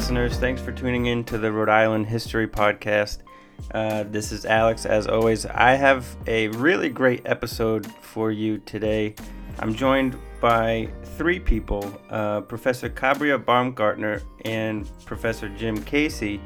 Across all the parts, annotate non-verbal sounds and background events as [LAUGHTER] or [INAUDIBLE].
Listeners, thanks for tuning in to the Rhode Island History Podcast. Uh, this is Alex. As always, I have a really great episode for you today. I'm joined by three people uh, Professor Kabria Baumgartner and Professor Jim Casey,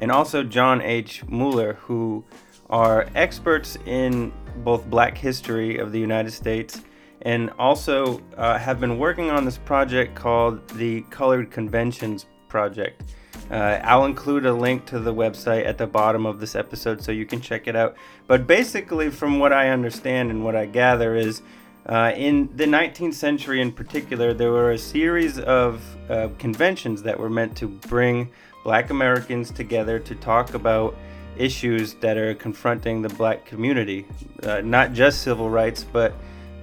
and also John H. Muller, who are experts in both black history of the United States and also uh, have been working on this project called the Colored Conventions Project. Uh, I'll include a link to the website at the bottom of this episode so you can check it out. But basically, from what I understand and what I gather, is uh, in the 19th century in particular, there were a series of uh, conventions that were meant to bring black Americans together to talk about issues that are confronting the black community, uh, not just civil rights, but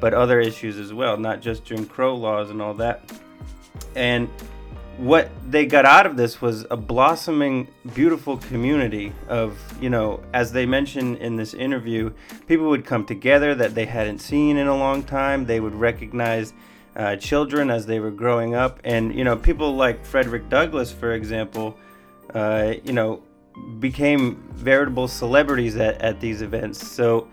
but other issues as well, not just Jim Crow laws and all that. And what they got out of this was a blossoming, beautiful community of, you know, as they mentioned in this interview, people would come together that they hadn't seen in a long time. They would recognize uh, children as they were growing up. And, you know, people like Frederick Douglass, for example, uh, you know, became veritable celebrities at, at these events. So,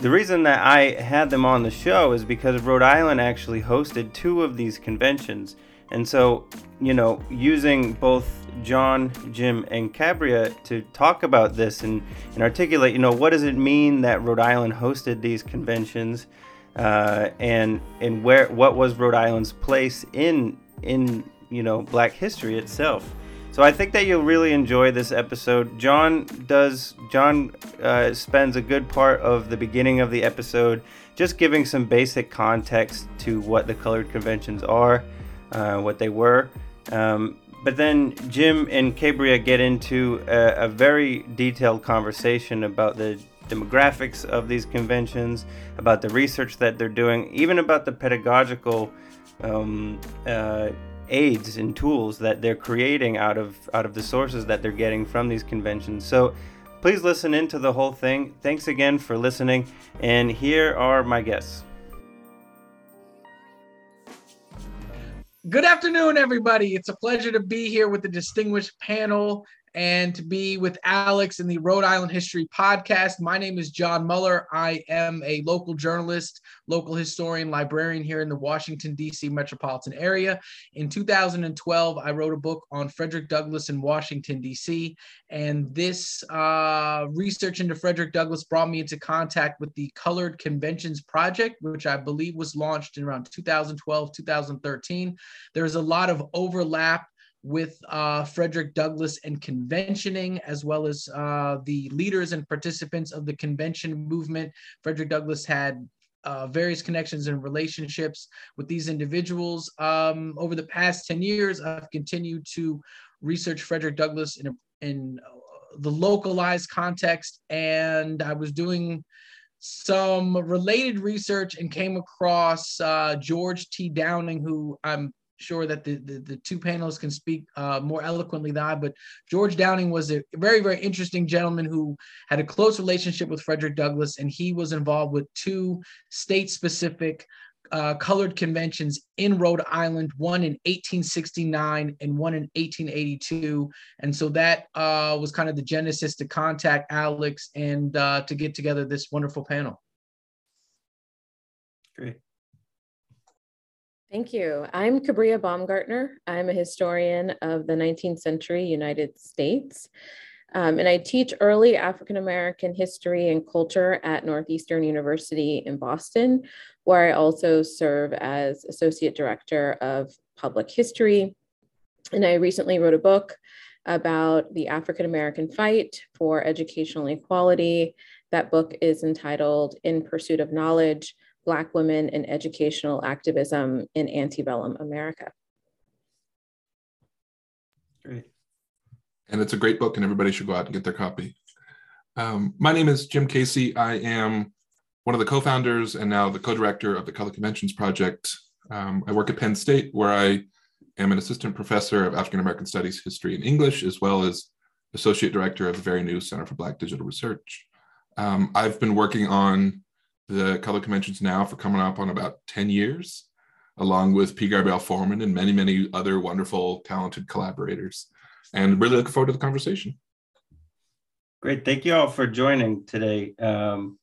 the reason that I had them on the show is because Rhode Island actually hosted two of these conventions. And so, you know, using both John, Jim, and Kabria to talk about this and, and articulate, you know, what does it mean that Rhode Island hosted these conventions, uh, and and where what was Rhode Island's place in in you know Black history itself. So I think that you'll really enjoy this episode. John does John uh, spends a good part of the beginning of the episode just giving some basic context to what the colored conventions are uh, what they were. Um, but then Jim and Kabria get into a, a, very detailed conversation about the demographics of these conventions, about the research that they're doing, even about the pedagogical um, uh, aids and tools that they're creating out of out of the sources that they're getting from these conventions. So please listen into the whole thing. Thanks again for listening, and here are my guests. Good afternoon, everybody. It's a pleasure to be here with the distinguished panel and to be with Alex in the Rhode Island History Podcast. My name is John Muller. I am a local journalist, local historian, librarian here in the Washington, D.C. metropolitan area. In 2012, I wrote a book on Frederick Douglass in Washington, D.C. And this uh, research into Frederick Douglass brought me into contact with the Colored Conventions Project, which I believe was launched in around 2012, 2013. There's a lot of overlap with uh, Frederick Douglass and conventioning, as well as uh, the leaders and participants of the convention movement. Frederick Douglass had uh, various connections and relationships with these individuals. Um, over the past 10 years, I've continued to research Frederick Douglass in, a, in the localized context, and I was doing some related research and came across uh, George T. Downing, who I'm sure that the, the, the two panelists can speak uh, more eloquently than I, but George Downing was a very, very interesting gentleman who had a close relationship with Frederick Douglass, and he was involved with two state specific uh, colored conventions in Rhode Island, one in 1869 and one in 1882. And so that uh, was kind of the genesis to contact Alex and uh, to get together this wonderful panel. Great. Thank you. I'm Kabria Baumgartner. I'm a historian of the 19th century United States. Um, and I teach early African American history and culture at Northeastern University in Boston, where I also serve as Associate Director of Public History. And I recently wrote a book about the African American fight for educational equality. That book is entitled In Pursuit of Knowledge Black women in educational activism in antebellum America. Great. And it's a great book, and everybody should go out and get their copy. Um, my name is Jim Casey. I am one of the co founders and now the co director of the Color Conventions Project. Um, I work at Penn State, where I am an assistant professor of African American Studies, History, and English, as well as associate director of the very new Center for Black Digital Research. Um, I've been working on the color conventions now for coming up on about 10 years. along with P. Gabrielle Foreman and many, many other wonderful, talented collaborators. And really looking forward to the conversation. Great. Thank you all for joining today. Um,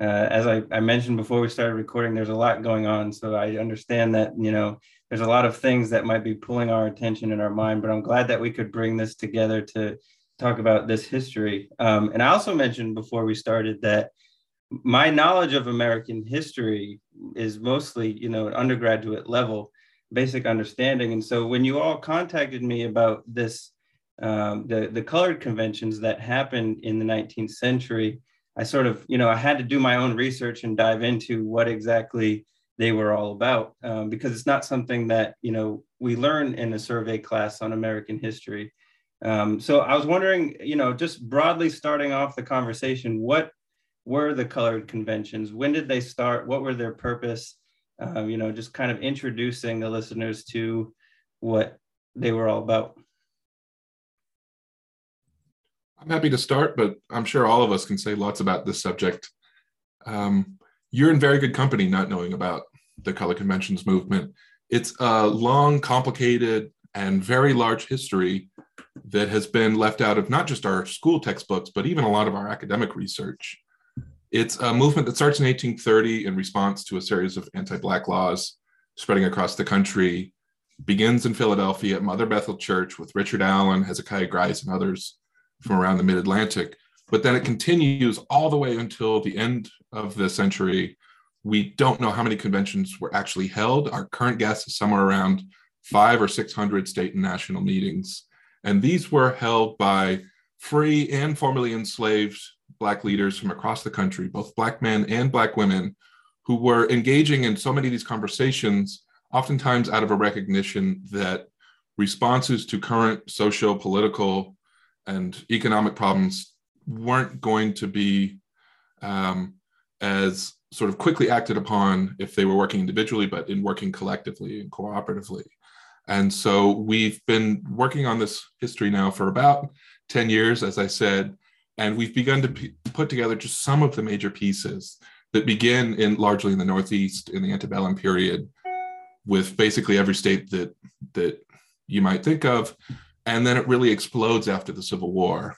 uh, as I, I, mentioned before we started recording, there's a lot going on. So I understand that, you know, there's a lot of things that might be pulling our attention in our mind, but I'm glad that we could bring this together to talk about this history. Um, and I also mentioned before we started that my knowledge of American history is mostly, you know, an undergraduate level, basic understanding. And so when you all contacted me about this, um, the, the colored conventions that happened in the 19th century, I sort of, you know, I had to do my own research and dive into what exactly they were all about um, because it's not something that, you know, we learn in a survey class on American history. Um, so I was wondering, you know, just broadly starting off the conversation, what were the colored conventions? When did they start? What were their purpose? Um, you know, just kind of introducing the listeners to what they were all about. I'm happy to start, but I'm sure all of us can say lots about this subject. Um, you're in very good company not knowing about the color conventions movement. It's a long, complicated, and very large history that has been left out of not just our school textbooks, but even a lot of our academic research. It's a movement that starts in 1830 in response to a series of anti Black laws spreading across the country, begins in Philadelphia at Mother Bethel Church with Richard Allen, Hezekiah Grice, and others from around the mid Atlantic. But then it continues all the way until the end of the century. We don't know how many conventions were actually held. Our current guess is somewhere around five or 600 state and national meetings. And these were held by free and formerly enslaved Black leaders from across the country, both Black men and Black women, who were engaging in so many of these conversations, oftentimes out of a recognition that responses to current social, political, and economic problems weren't going to be um, as sort of quickly acted upon if they were working individually, but in working collectively and cooperatively. And so we've been working on this history now for about 10 years, as I said, and we've begun to p- put together just some of the major pieces that begin in largely in the Northeast in the antebellum period, with basically every state that that you might think of, and then it really explodes after the Civil War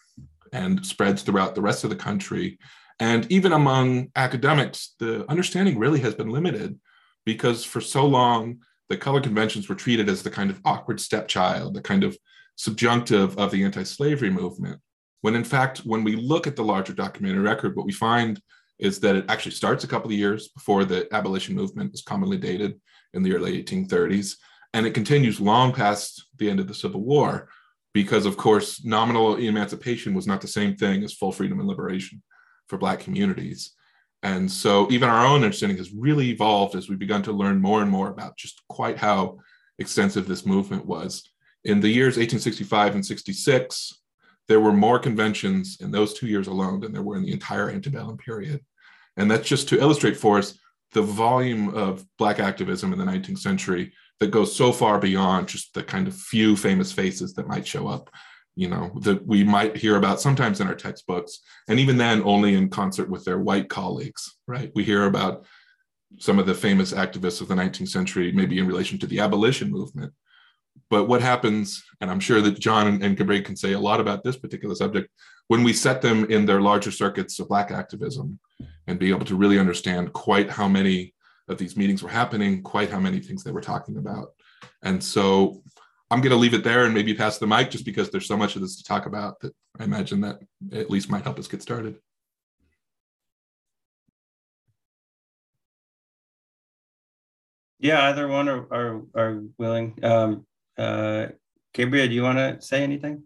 and spreads throughout the rest of the country. And even among academics, the understanding really has been limited because for so long the color conventions were treated as the kind of awkward stepchild, the kind of subjunctive of the anti-slavery movement when in fact, when we look at the larger documentary record, what we find is that it actually starts a couple of years before the abolition movement is commonly dated in the early 1830s, and it continues long past the end of the Civil War, because of course, nominal emancipation was not the same thing as full freedom and liberation for Black communities. And so even our own understanding has really evolved as we've begun to learn more and more about just quite how extensive this movement was. In the years 1865 and 66, there were more conventions in those two years alone than there were in the entire antebellum period. And that's just to illustrate for us the volume of Black activism in the 19th century that goes so far beyond just the kind of few famous faces that might show up, you know, that we might hear about sometimes in our textbooks. And even then, only in concert with their white colleagues, right? We hear about some of the famous activists of the 19th century, maybe in relation to the abolition movement, but what happens, and I'm sure that John and, and Kabria can say a lot about this particular subject, when we set them in their larger circuits of Black activism and be able to really understand quite how many of these meetings were happening, quite how many things they were talking about. And so I'm going to leave it there and maybe pass the mic just because there's so much of this to talk about that I imagine that at least might help us get started. Yeah, either one are, are, are willing. Um, uh, Kabria, do you want to say anything?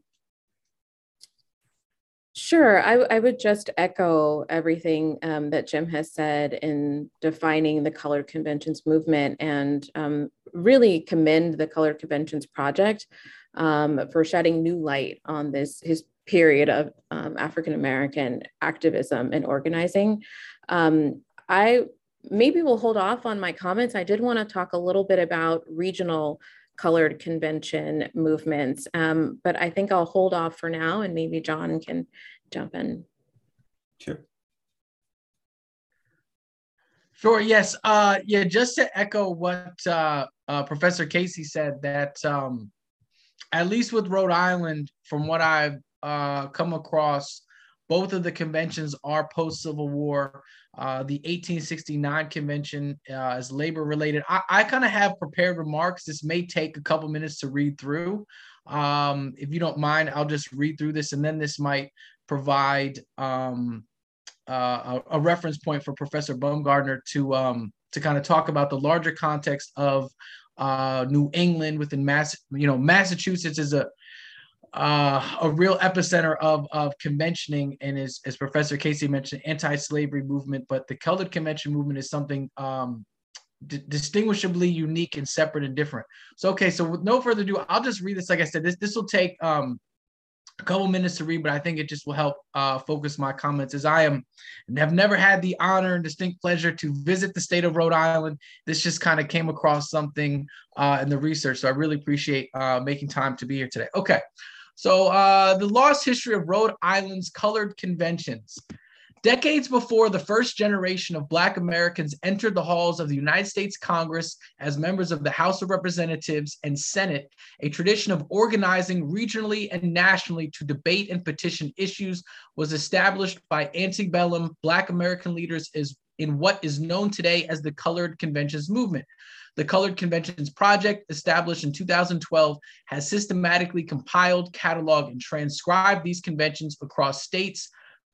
Sure. I, I would just echo everything um, that Jim has said in defining the Colored Conventions movement and um, really commend the Colored Conventions Project um, for shedding new light on this his period of um, African American activism and organizing. Um, I maybe will hold off on my comments. I did want to talk a little bit about regional colored convention movements. Um, but I think I'll hold off for now and maybe John can jump in. Sure. Sure. Yes. Uh, yeah. Just to echo what uh, uh, Professor Casey said, that um, at least with Rhode Island, from what I've uh, come across, both of the conventions are post Civil War. Uh, the 1869 convention uh, is labor related. I, I kind of have prepared remarks. This may take a couple minutes to read through. Um, if you don't mind, I'll just read through this, and then this might provide um, uh, a, a, reference point for Professor Baumgartner to um, to kind of talk about the larger context of uh, New England within Mass. You know, Massachusetts is a uh, a real epicenter of of conventioning, and as as Professor Casey mentioned, anti-slavery movement. But the colored convention movement is something um, d- distinguishably unique and separate and different. So okay, so with no further ado, I'll just read this. Like I said, this this will take um, a couple minutes to read, but I think it just will help uh, focus my comments as I am and have never had the honor and distinct pleasure to visit the state of Rhode Island. This just kind of came across something uh, in the research. So I really appreciate uh, making time to be here today. Okay. So uh, the lost history of Rhode Island's colored conventions. Decades before the first generation of Black Americans entered the halls of the United States Congress as members of the House of Representatives and Senate, a tradition of organizing regionally and nationally to debate and petition issues was established by antebellum Black American leaders is in what is known today as the Colored Conventions Movement. The Colored Conventions Project, established in 2012, has systematically compiled, cataloged, and transcribed these conventions across states,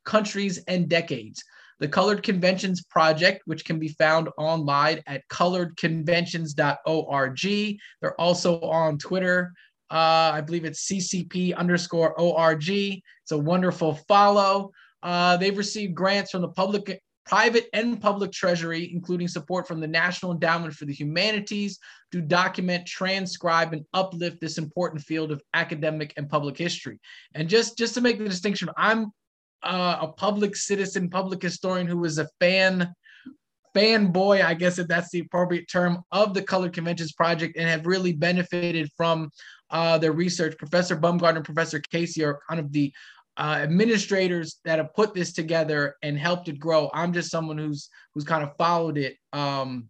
countries, and decades. The Colored Conventions Project, which can be found online at coloredconventions.org. They're also on Twitter. Uh, I believe it's CCP underscore ORG. It's a wonderful follow. Uh, they've received grants from the public, private, and public treasury, including support from the National Endowment for the Humanities to document, transcribe, and uplift this important field of academic and public history. And just, just to make the distinction, I'm uh, a public citizen, public historian who is a fan fanboy, I guess if that's the appropriate term, of the Colored Conventions Project and have really benefited from uh, their research. Professor Baumgartner and Professor Casey are kind of the uh, administrators that have put this together and helped it grow. I'm just someone who's who's kind of followed it um,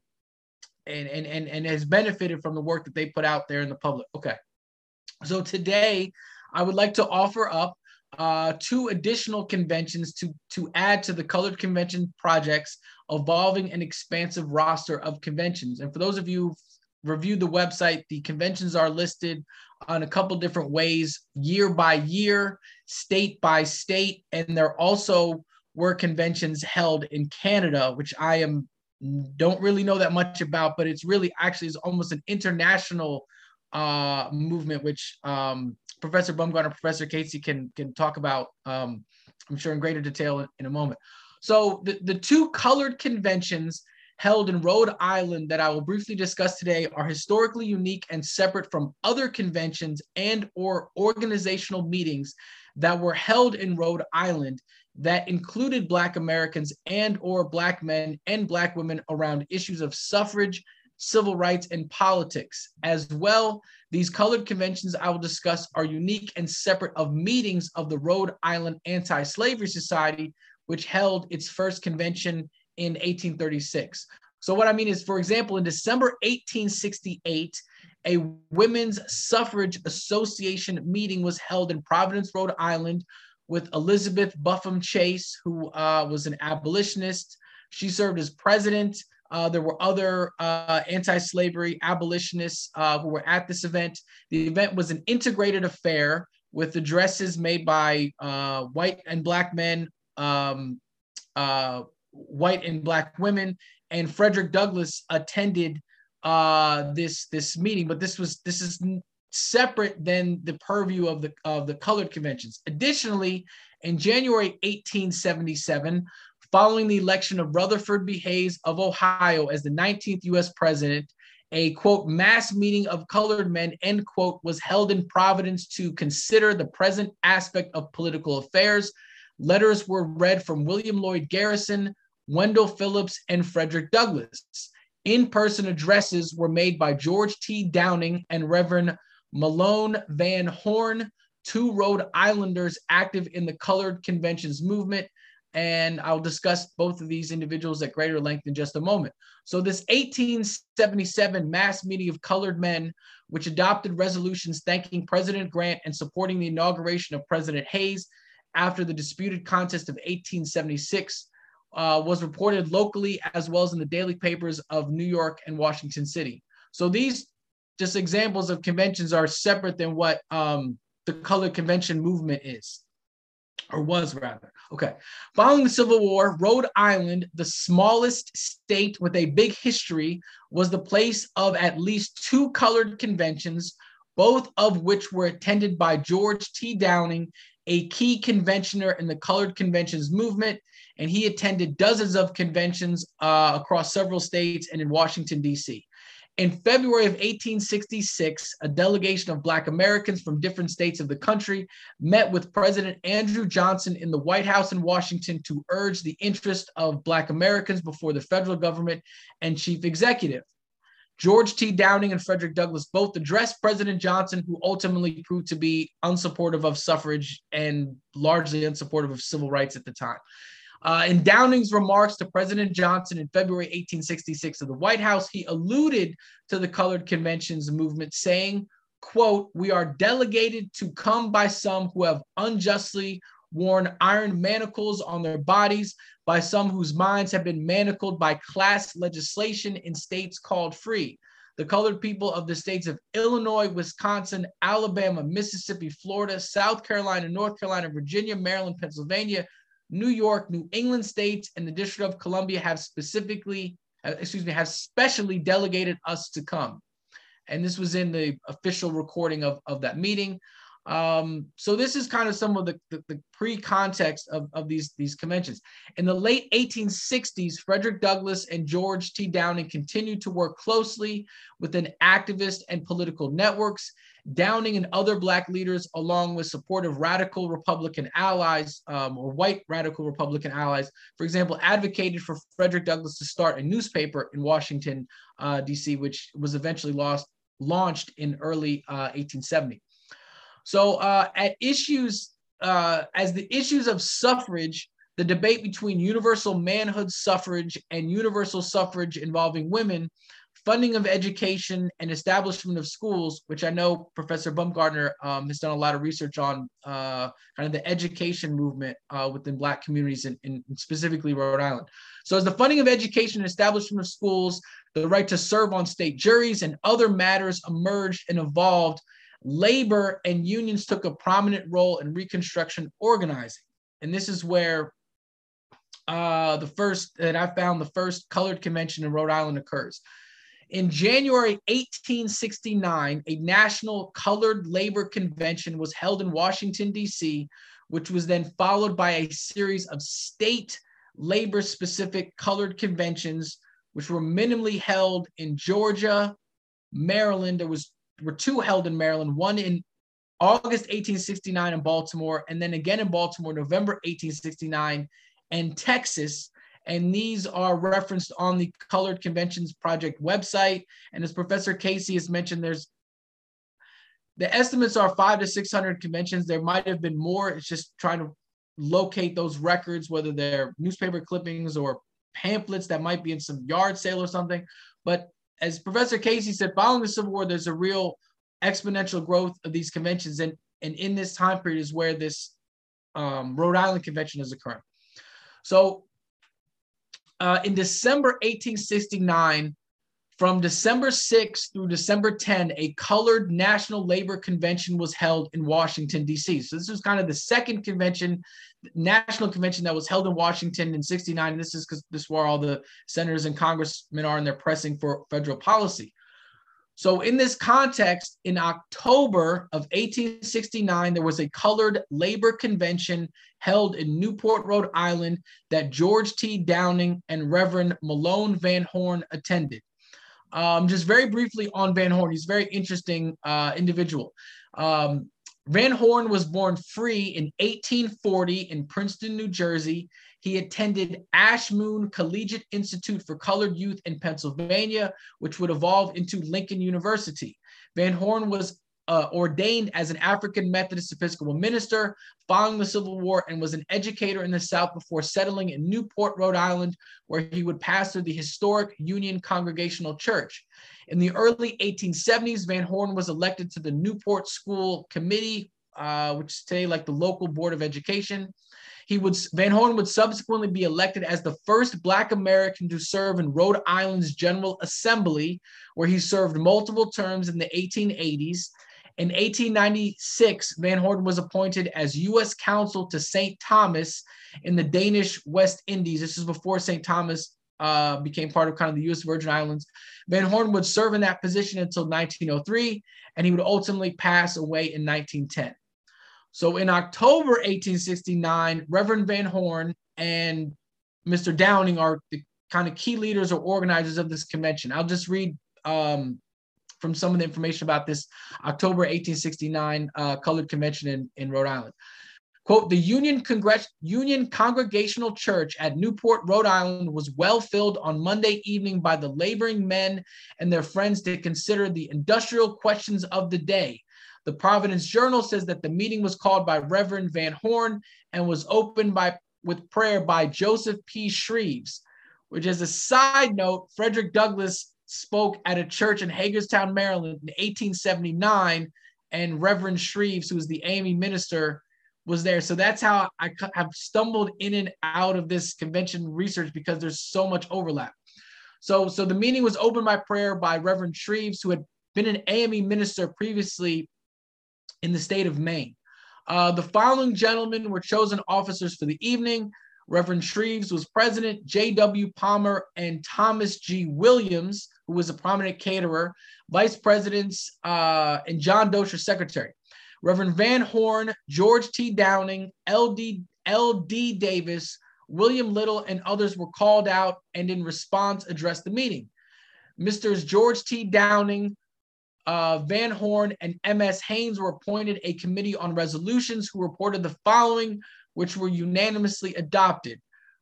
and, and and and has benefited from the work that they put out there in the public. Okay, so today I would like to offer up uh, two additional conventions to, to add to the Colored Convention projects, evolving an expansive roster of conventions. And for those of you reviewed the website, the conventions are listed on a couple different ways, year by year, state by state, and there also were conventions held in Canada, which I am don't really know that much about, but it's really actually is almost an international uh, movement, which um, Professor Baumgartner, Professor Casey can can talk about, um, I'm sure in greater detail in, in a moment. So the, the two colored conventions held in Rhode Island that I will briefly discuss today are historically unique and separate from other conventions and or organizational meetings that were held in Rhode Island that included Black Americans and or Black men and Black women around issues of suffrage, civil rights, and politics. As well, these colored conventions I will discuss are unique and separate of meetings of the Rhode Island Anti-Slavery Society, which held its first convention in 1836. So what I mean is, for example, in December 1868, a Women's Suffrage Association meeting was held in Providence, Rhode Island, with Elizabeth Buffum Chase, who uh, was an abolitionist. She served as president. Uh, there were other uh, anti-slavery abolitionists uh, who were at this event. The event was an integrated affair with addresses made by uh, white and black men, um, uh, white and black women, and Frederick Douglass attended uh, this this meeting. But this was this is separate than the purview of the of the colored conventions. Additionally, in January 1877, following the election of Rutherford B. Hayes of Ohio as the 19th U.S. president, a quote mass meeting of colored men end quote was held in Providence to consider the present aspect of political affairs. Letters were read from William Lloyd Garrison, Wendell Phillips, and Frederick Douglass. In person addresses were made by George T. Downing and Reverend Mahlon Van Horne, two Rhode Islanders active in the colored conventions movement and I'll discuss both of these individuals at greater length in just a moment. So, this 1877 mass meeting of colored men, which adopted resolutions thanking President Grant and supporting the inauguration of President Hayes after the disputed contest of 1876, uh, was reported locally as well as in the daily papers of New York and Washington City. So, these just examples of conventions are separate than what um, the colored convention movement is or was rather. Okay. Following the Civil War, Rhode Island, the smallest state with a big history, was the place of at least two colored conventions, both of which were attended by George T. Downing, a key conventioner in the colored conventions movement. And he attended dozens of conventions uh, across several states and in Washington, D.C. In February of 1866, a delegation of Black Americans from different states of the country met with President Andrew Johnson in the White House in Washington to urge the interest of Black Americans before the federal government and chief executive. George T. Downing and Frederick Douglass both addressed President Johnson, who ultimately proved to be unsupportive of suffrage and largely unsupportive of civil rights at the time. Uh, in Downing's remarks to President Johnson in February 1866 of the White House, he alluded to the colored conventions movement, saying, quote, we are delegated to come by some who have unjustly worn iron manacles on their bodies, by some whose minds have been manacled by class legislation in states called free. The colored people of the states of Illinois, Wisconsin, Alabama, Mississippi, Florida, South Carolina, North Carolina, Virginia, Maryland, Pennsylvania, New York, New England states, and the District of Columbia have specifically, uh, excuse me, have specially delegated us to come. And this was in the official recording of, of that meeting. Um, so this is kind of some of the, the, the pre-context of, of these, these conventions. In the late 1860s, Frederick Douglass and George T. Downing continued to work closely within activist and political networks. Downing and other Black leaders, along with supportive radical Republican allies um, or white radical Republican allies, for example, advocated for Frederick Douglass to start a newspaper in Washington, uh, D.C., which was eventually lost, launched in early uh, 1870. So, uh, at issues uh, as the issues of suffrage, the debate between universal manhood suffrage and universal suffrage involving women funding of education and establishment of schools, which I know Professor Baumgartner um, has done a lot of research on, uh, kind of the education movement uh, within Black communities in, specifically Rhode Island. So, as the funding of education and establishment of schools, the right to serve on state juries, and other matters emerged and evolved, labor and unions took a prominent role in Reconstruction organizing. And this is where uh, the first that I found the first colored convention in Rhode Island occurs. In January 1869, a national colored labor convention was held in Washington, D.C., which was then followed by a series of state labor specific colored conventions, which were minimally held in Georgia, Maryland. There was were two held in Maryland, one in August 1869 in Baltimore, and then again in Baltimore, November 1869, and Texas and these are referenced on the Colored Conventions Project website. And as Professor Casey has mentioned, there's the estimates are five to 600 conventions. There might have been more. It's just trying to locate those records, whether they're newspaper clippings or pamphlets that might be in some yard sale or something. But as Professor Casey said, following the Civil War, there's a real exponential growth of these conventions. And, and in this time period is where this um, Rhode Island convention is occurring. So uh, in December 1869, from December 6 through December 10, a colored National Labor Convention was held in Washington, D.C. So this was kind of the second convention, national convention that was held in Washington in 69. And this is because this is where all the senators and congressmen are and they're pressing for federal policy. So, in this context, in October of 1869, there was a colored labor convention held in Newport, Rhode Island, that George T. Downing and Reverend Mahlon Van Horne attended. Um, just very briefly on Van Horne, he's a very interesting uh, individual. Um, Van Horne was born free in 1840 in Princeton, New Jersey. He attended Ashmun Collegiate Institute for Colored Youth in Pennsylvania, which would evolve into Lincoln University. Van Horne was uh, ordained as an African Methodist Episcopal minister following the Civil War and was an educator in the South before settling in Newport, Rhode Island, where he would pastor the historic Union Congregational Church. In the early 1870s, Van Horne was elected to the Newport School Committee, uh, which is today like the local Board of Education. He would Van Horne would subsequently be elected as the first Black American to serve in Rhode Island's General Assembly, where he served multiple terms in the 1880s. In 1896, Van Horne was appointed as U.S. Consul to St. Thomas in the Danish West Indies. This is before St. Thomas uh, became part of kind of the U.S. Virgin Islands. Van Horne would serve in that position until 1903, and he would ultimately pass away in 1910. So in October 1869, Reverend Van Horne and Mr. Downing are the kind of key leaders or organizers of this convention. I'll just read um, from some of the information about this October 1869 uh, colored convention in, in Rhode Island. Quote, the Union, Union Congregational Church at Newport, Rhode Island was well filled on Monday evening by the laboring men and their friends to consider the industrial questions of the day the Providence Journal says that the meeting was called by Reverend Van Horne and was opened by with prayer by Joseph P. Shreves, which as a side note, Frederick Douglass spoke at a church in Hagerstown, Maryland in 1879, and Reverend Shreves, who was the AME minister, was there. So that's how I have stumbled in and out of this convention research because there's so much overlap. So, so the meeting was opened by prayer by Reverend Shreves, who had been an AME minister previously in the state of Maine. Uh, the following gentlemen were chosen officers for the evening. Reverend Shreves was president, J.W. Palmer and Thomas G. Williams, who was a prominent caterer, vice presidents, uh, and John Dozier, secretary. Reverend Van Horne, George T. Downing, L.D. L.D. Davis, William Little, and others were called out and in response addressed the meeting. Mr. George T. Downing, uh, Van Horne and M.S. Haynes were appointed a committee on resolutions who reported the following, which were unanimously adopted.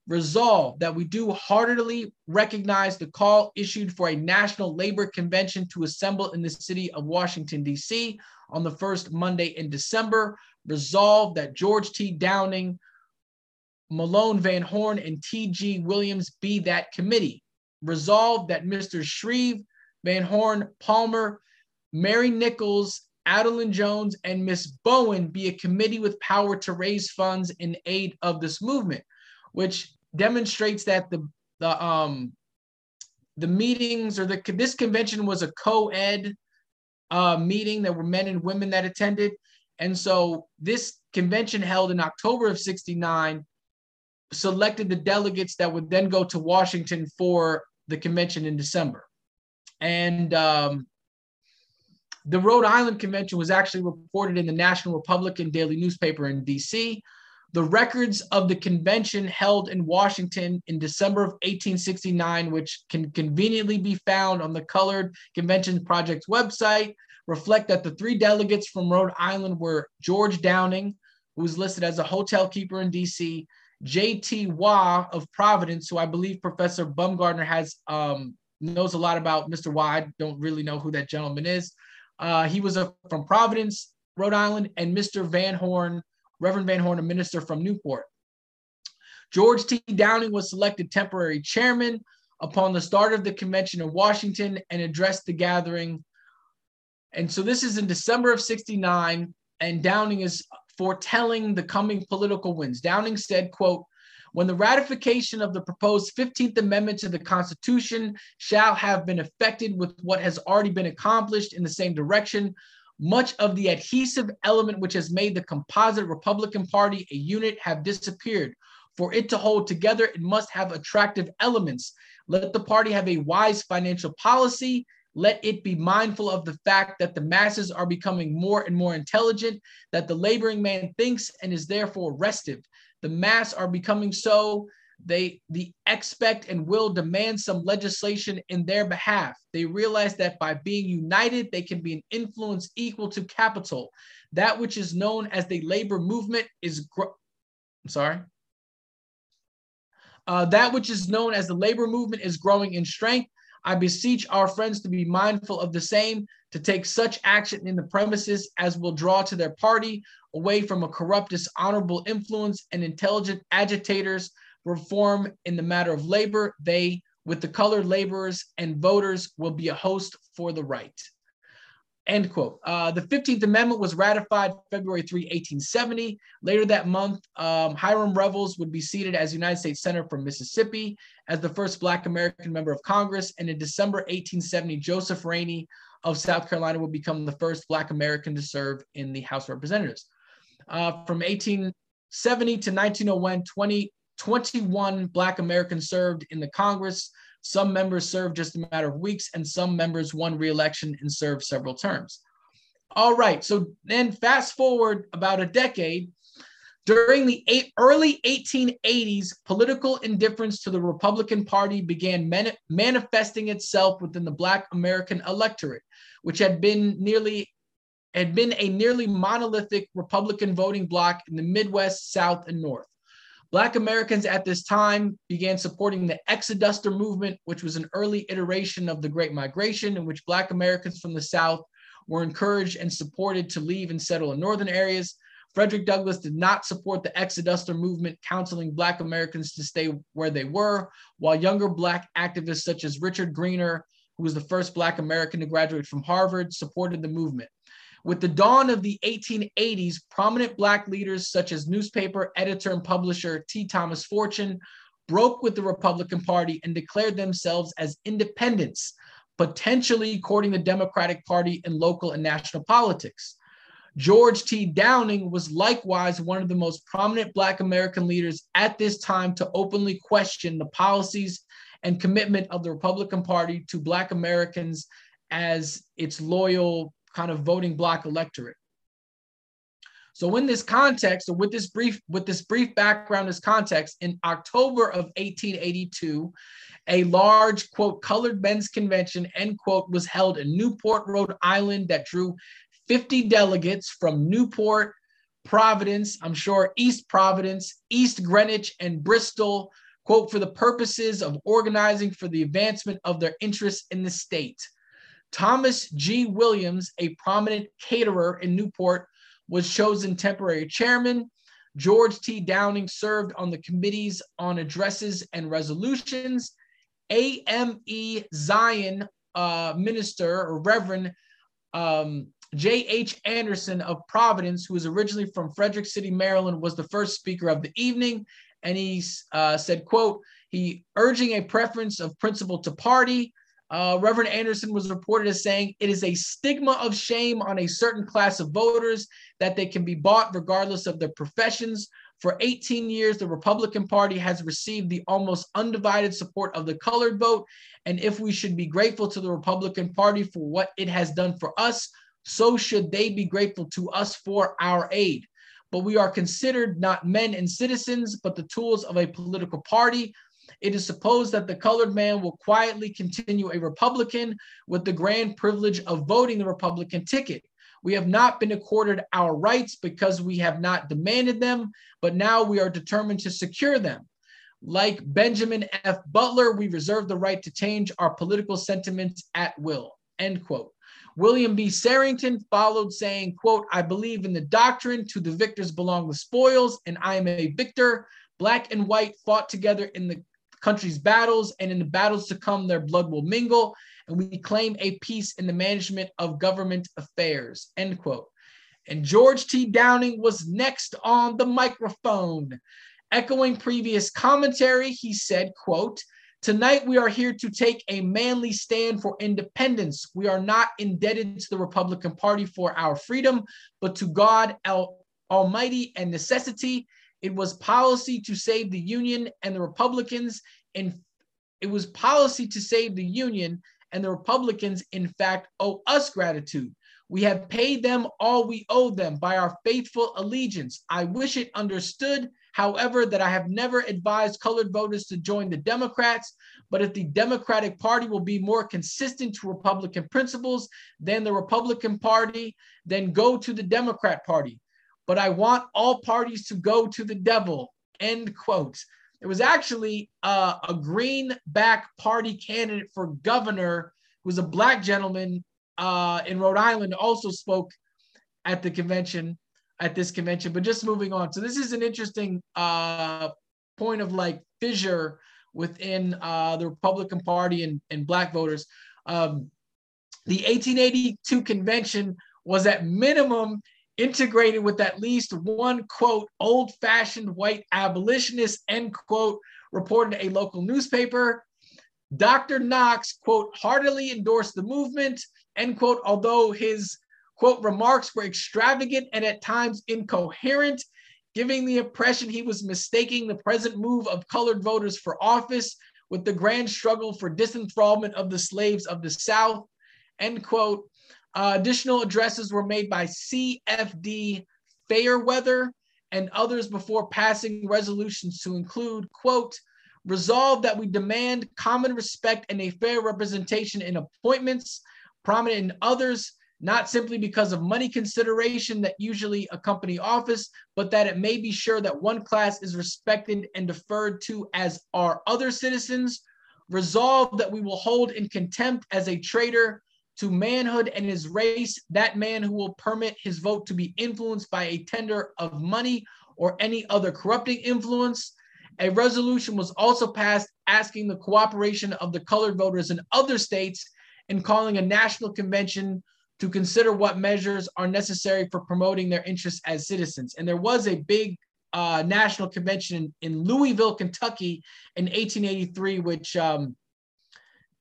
Resolve that we do heartily recognize the call issued for a national labor convention to assemble in the city of Washington, D.C. on the first Monday in December. Resolve that George T. Downing, Mahlon Van Horne, and T.G. Williams be that committee. Resolve that Mr. Shreve, Van Horne, Palmer, Mary Nichols, Adeline Jones, and Miss Bowen be a committee with power to raise funds in aid of this movement, which demonstrates that the the um the meetings or the this convention was a co-ed uh, meeting. There were men and women that attended, and so this convention held in October of '69 selected the delegates that would then go to Washington for the convention in December, and um, the Rhode Island Convention was actually reported in the National Republican daily newspaper in DC. The records of the convention held in Washington in December of 1869, which can conveniently be found on the Colored Convention Project's website, reflect that the three delegates from Rhode Island were George Downing, who was listed as a hotel keeper in DC, J.T. Waugh of Providence, who I believe Professor Baumgartner has um, knows a lot about. Mr. Waugh, I don't really know who that gentleman is. Uh, he was a, from Providence, Rhode Island, and Mr. Van Horne, Reverend Van Horne, a minister from Newport. George T. Downing was selected temporary chairman upon the start of the convention in Washington and addressed the gathering. And so this is in December of 69, and Downing is foretelling the coming political winds. Downing said, quote, when the ratification of the proposed 15th Amendment to the Constitution shall have been effected with what has already been accomplished in the same direction, much of the adhesive element which has made the composite Republican Party a unit have disappeared. For it to hold together, it must have attractive elements. Let the party have a wise financial policy. Let it be mindful of the fact that the masses are becoming more and more intelligent, that the laboring man thinks and is therefore restive the mass are becoming so they the expect and will demand some legislation in their behalf. They realize that by being united they can be an influence equal to capital. That which is known as the labor movement is gro- i'm sorry. Uh, that which is known as the labor movement is growing in strength I beseech our friends to be mindful of the same, to take such action in the premises as will draw to their party away from a corrupt, dishonorable influence and intelligent agitators reform in the matter of labor. They, with the colored laborers and voters, will be a host for the right. End quote. Uh, the 15th Amendment was ratified February 3, 1870. Later that month, um, Hiram Revels would be seated as United States Senator from Mississippi as the first Black American member of Congress. And in December 1870, Joseph Rainey of South Carolina would become the first Black American to serve in the House of Representatives. Uh, from 1870 to 1901, 20, 21 Black Americans served in the Congress. Some members served just a matter of weeks, and some members won re-election and served several terms. All right, so then fast forward about a decade. During the eight, early 1880s, political indifference to the Republican Party began man, manifesting itself within the Black American electorate, which had been nearly had been a nearly monolithic Republican voting bloc in the Midwest, South, and North. Black Americans at this time began supporting the Exoduster movement, which was an early iteration of the Great Migration, in which Black Americans from the South were encouraged and supported to leave and settle in northern areas. Frederick Douglass did not support the Exoduster movement, counseling Black Americans to stay where they were, while younger Black activists such as Richard Greener, who was the first Black American to graduate from Harvard, supported the movement. With the dawn of the 1880s, prominent Black leaders such as newspaper editor and publisher T. Thomas Fortune broke with the Republican Party and declared themselves as independents, potentially courting the Democratic Party in local and national politics. George T. Downing was likewise one of the most prominent Black American leaders at this time to openly question the policies and commitment of the Republican Party to Black Americans as its loyal kind of voting bloc electorate. So in this context, or with this brief, with this brief background, this context, in October of 1882, a large quote colored men's convention end quote was held in Newport, Rhode Island, that drew 50 delegates from Newport, Providence, I'm sure East Providence, East Greenwich, and Bristol, quote, for the purposes of organizing for the advancement of their interests in the state. Thomas G. Williams, a prominent caterer in Newport, was chosen temporary chairman. George T. Downing served on the committees on addresses and resolutions. A.M.E. Zion, uh, minister or Reverend um, J.H. Anderson of Providence, who was originally from Frederick City, Maryland, was the first speaker of the evening. And he uh, said, quote, he urging a preference of principle to party, uh, Reverend Anderson was reported as saying it is a stigma of shame on a certain class of voters that they can be bought regardless of their professions. For 18 years, the Republican Party has received the almost undivided support of the colored vote. And if we should be grateful to the Republican Party for what it has done for us, so should they be grateful to us for our aid. But we are considered not men and citizens, but the tools of a political party it is supposed that the colored man will quietly continue a Republican with the grand privilege of voting the Republican ticket. We have not been accorded our rights because we have not demanded them, but now we are determined to secure them. Like Benjamin F. Butler, we reserve the right to change our political sentiments at will. End quote. William B. Serrington followed saying, quote, I believe in the doctrine to the victors belong the spoils, and I am a victor. Black and white fought together in the country's battles, and in the battles to come, their blood will mingle, and we claim a peace in the management of government affairs. End quote. And George T. Downing was next on the microphone. Echoing previous commentary, he said, quote, Tonight we are here to take a manly stand for independence. We are not indebted to the Republican Party for our freedom, but to God Almighty and necessity. It was policy to save the Union and the Republicans, and it was policy to save the Union, and the Republicans, in fact, owe us gratitude. We have paid them all we owe them by our faithful allegiance. I wish it understood, however, that I have never advised colored voters to join the Democrats. But if the Democratic Party will be more consistent to Republican principles than the Republican Party, then go to the Democrat Party but I want all parties to go to the devil. End quote. It was actually uh, a Greenback Party candidate for governor who was a black gentleman uh, in Rhode Island, also spoke at the convention, at this convention. But just moving on. So this is an interesting uh, point of like fissure within uh, the Republican Party and, and black voters. Um, the 1882 convention was at minimum integrated with at least one quote old fashioned white abolitionist end quote reported a local newspaper. Dr knox quote heartily endorsed the movement end quote although his quote remarks were extravagant and at times incoherent giving the impression he was mistaking the present move of colored voters for office with the grand struggle for disenthrallment of the slaves of the south end quote uh, additional addresses were made by CFD Fairweather and others before passing resolutions to include, quote, resolve that we demand common respect and a fair representation in appointments, prominent in others, not simply because of money consideration that usually accompany office, but that it may be sure that one class is respected and deferred to as are other citizens. Resolve that we will hold in contempt as a traitor to manhood and his race, that man who will permit his vote to be influenced by a tender of money or any other corrupting influence. A resolution was also passed asking the cooperation of the colored voters in other states in calling a national convention to consider what measures are necessary for promoting their interests as citizens. And there was a big uh, national convention in Louisville, Kentucky in 1883, which um,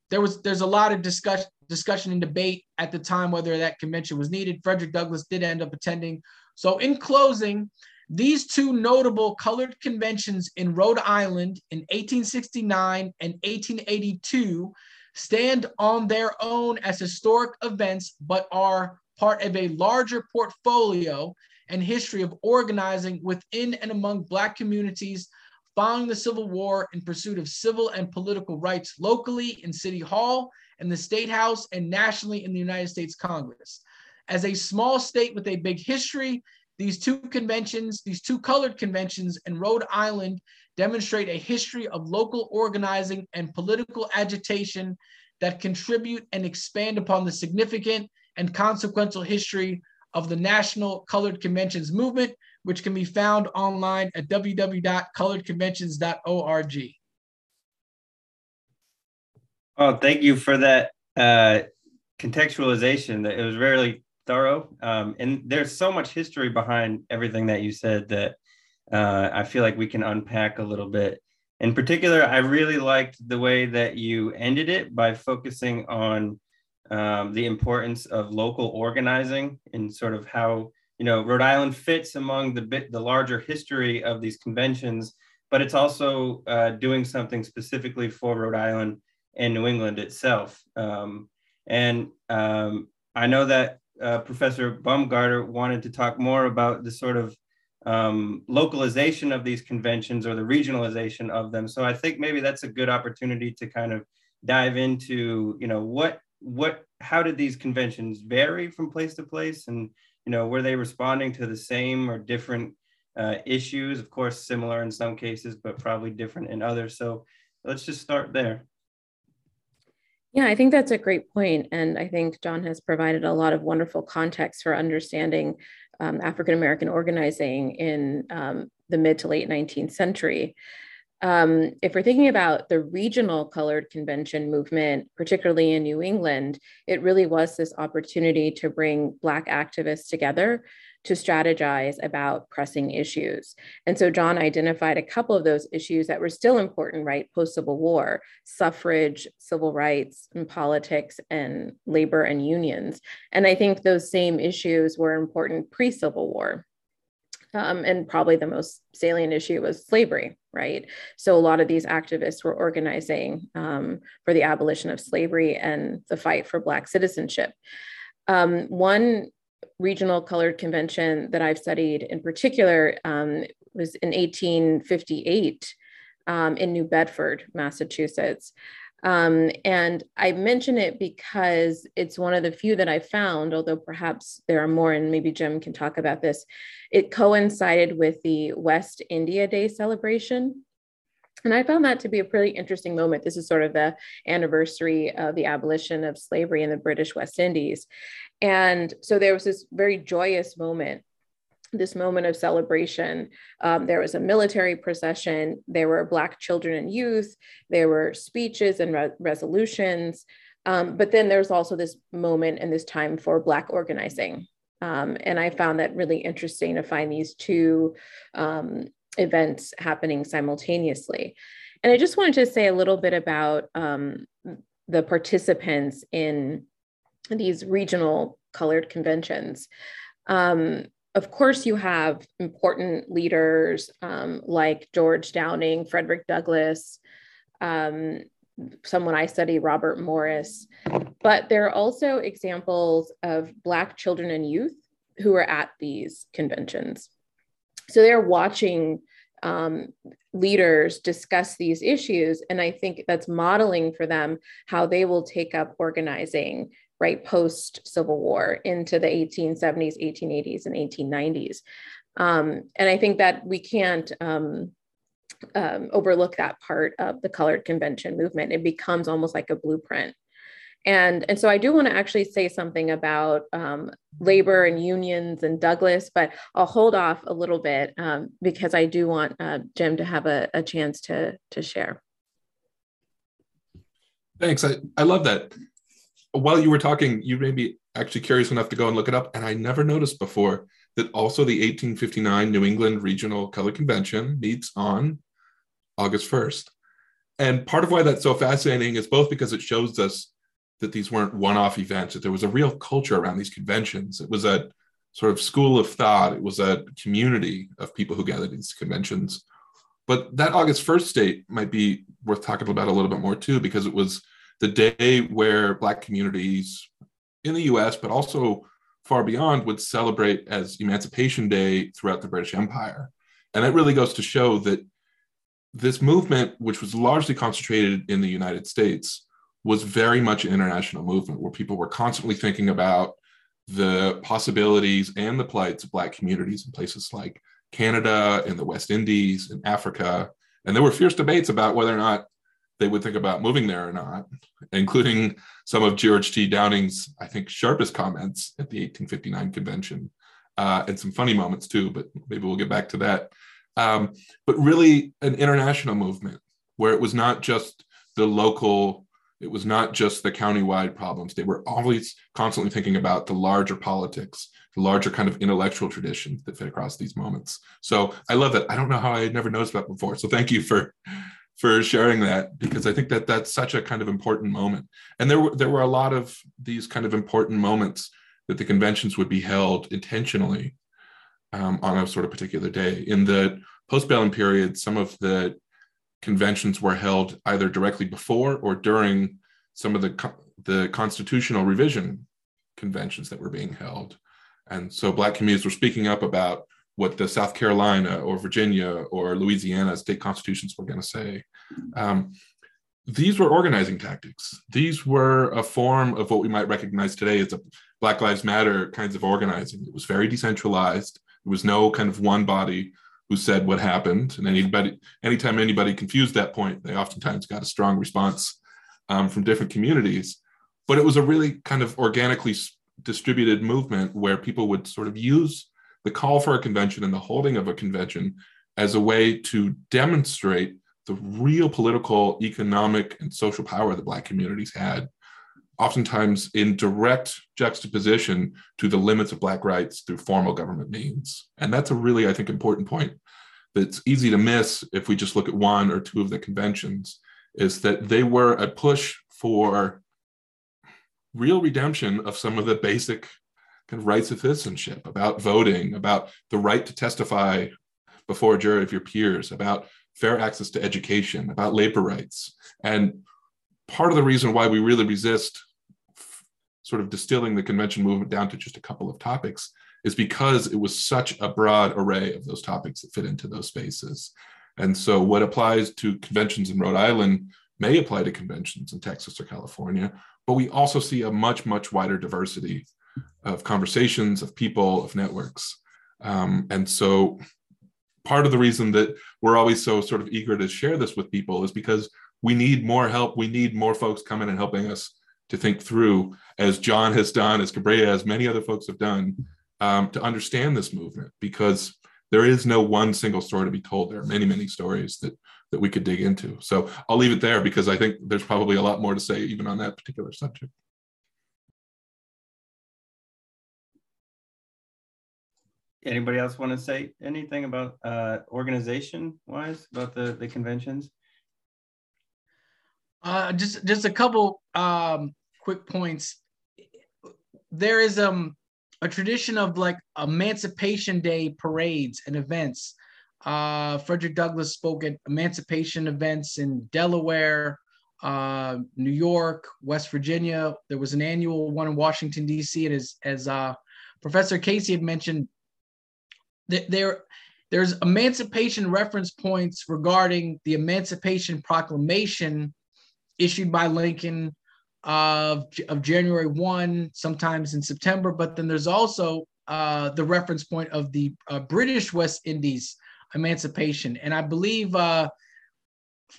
there was there's a lot of discussion discussion and debate at the time whether that convention was needed. Frederick Douglass did end up attending. So, in closing, these two notable colored conventions in Rhode Island in 1869 and 1882 stand on their own as historic events, but are part of a larger portfolio and history of organizing within and among Black communities following the Civil War in pursuit of civil and political rights locally in City Hall in the State House and nationally in the United States Congress. As a small state with a big history, these two conventions, these two colored conventions in Rhode Island demonstrate a history of local organizing and political agitation that contribute and expand upon the significant and consequential history of the National Colored Conventions movement, which can be found online at www.coloredconventions.org. Oh, thank you for that uh, contextualization. That it was really thorough, um, and there's so much history behind everything that you said that uh, I feel like we can unpack a little bit. In particular, I really liked the way that you ended it by focusing on um, the importance of local organizing and sort of how you know Rhode Island fits among the bit the larger history of these conventions, but it's also uh, doing something specifically for Rhode Island in New England itself. Um, and um, I know that uh, Professor Baumgartner wanted to talk more about the sort of um, localization of these conventions or the regionalization of them. So I think maybe that's a good opportunity to kind of dive into, you know, what what how did these conventions vary from place to place, and you know, were they responding to the same or different uh, issues? Of course, similar in some cases, but probably different in others. So let's just start there. Yeah, I think that's a great point. And I think John has provided a lot of wonderful context for understanding um, African American organizing in um, the mid to late 19th century. Um, if we're thinking about the regional colored convention movement, particularly in New England, it really was this opportunity to bring Black activists together to strategize about pressing issues. And so John identified a couple of those issues that were still important, right? Post Civil War, suffrage, civil rights, and politics, and labor and unions. And I think those same issues were important pre Civil War. Um, and probably the most salient issue was slavery, right? So a lot of these activists were organizing um, for the abolition of slavery and the fight for Black citizenship. Um, one regional colored convention that I've studied in particular um, was in 1858 um, in New Bedford, Massachusetts. Um, and I mention it because it's one of the few that I found, although perhaps there are more, and maybe Jim can talk about this. It coincided with the West India Day celebration. And I found that to be a pretty interesting moment. This is sort of the anniversary of the abolition of slavery in the British West Indies. And so there was this very joyous moment this moment of celebration. Um, there was a military procession, there were Black children and youth, there were speeches and re- resolutions. Um, but then there's also this moment and this time for Black organizing. Um, and I found that really interesting to find these two um, events happening simultaneously. And I just wanted to say a little bit about um, the participants in these regional colored conventions. Um, of course, you have important leaders um, like George Downing, Frederick Douglass, um, someone I study, Robert Morris. But there are also examples of Black children and youth who are at these conventions. So they're watching um, leaders discuss these issues. And I think that's modeling for them how they will take up organizing right post Civil War into the 1870s, 1880s, and 1890s. Um, and I think that we can't um, um, overlook that part of the colored convention movement. It becomes almost like a blueprint and, and so I do want to actually say something about um, labor and unions and Douglass, but I'll hold off a little bit um, because I do want uh, Jim to have a, a chance to, to share. Thanks. I, I love that. While you were talking, you may be actually curious enough to go and look it up. And I never noticed before that also the 1859 New England Regional Color Convention meets on August 1st. And part of why that's so fascinating is both because it shows us that these weren't one-off events that there was a real culture around these conventions it was a sort of school of thought it was a community of people who gathered these conventions but that august 1st date might be worth talking about a little bit more too because it was the day where black communities in the us but also far beyond would celebrate as emancipation day throughout the british empire and that really goes to show that this movement which was largely concentrated in the united states was very much an international movement where people were constantly thinking about the possibilities and the plights of Black communities in places like Canada and the West Indies and Africa. And there were fierce debates about whether or not they would think about moving there or not, including some of George T. Downing's, I think, sharpest comments at the 1859 convention, uh, and some funny moments too, but maybe we'll get back to that. Um, but really, an international movement where it was not just the local it was not just the countywide problems. They were always constantly thinking about the larger politics, the larger kind of intellectual traditions that fit across these moments. So I love that. I don't know how I had never noticed that before. So thank you for for sharing that because I think that that's such a kind of important moment. And there were there were a lot of these kind of important moments that the conventions would be held intentionally um, on a sort of particular day. In the postbellum period, some of the conventions were held either directly before or during some of the the constitutional revision conventions that were being held and so black communities were speaking up about what the south carolina or virginia or louisiana state constitutions were going to say um, these were organizing tactics these were a form of what we might recognize today as a black lives matter kinds of organizing it was very decentralized there was no kind of one body who said what happened. And anybody, anytime anybody confused that point, they oftentimes got a strong response um, from different communities. But it was a really kind of organically distributed movement where people would sort of use the call for a convention and the holding of a convention as a way to demonstrate the real political, economic, and social power the Black communities had, oftentimes in direct juxtaposition to the limits of Black rights through formal government means. And that's a really, I think, important point that's easy to miss if we just look at one or two of the conventions is that they were a push for real redemption of some of the basic kind of rights of citizenship about voting about the right to testify before a jury of your peers about fair access to education about labor rights and part of the reason why we really resist sort of distilling the convention movement down to just a couple of topics is because it was such a broad array of those topics that fit into those spaces. And so, what applies to conventions in Rhode Island may apply to conventions in Texas or California, but we also see a much, much wider diversity of conversations, of people, of networks. Um, and so, part of the reason that we're always so sort of eager to share this with people is because we need more help. We need more folks coming and helping us to think through, as John has done, as Kabria, as many other folks have done, um, to understand this movement. Because there is no one single story to be told. There are many, many stories that that we could dig into. So I'll leave it there because I think there's probably a lot more to say even on that particular subject. Anybody else want to say anything about uh, organization wise about the, the conventions? Uh, just just a couple um, quick points. There is um a tradition of like Emancipation Day parades and events. Uh, Frederick Douglass spoke at emancipation events in Delaware, uh, New York, West Virginia. There was an annual one in Washington D.C. And as as uh, Professor Casey had mentioned, there there's emancipation reference points regarding the Emancipation Proclamation issued by Lincoln of, of January 1, sometimes in September, but then there's also uh, the reference point of the uh, British West Indies emancipation. And I believe uh,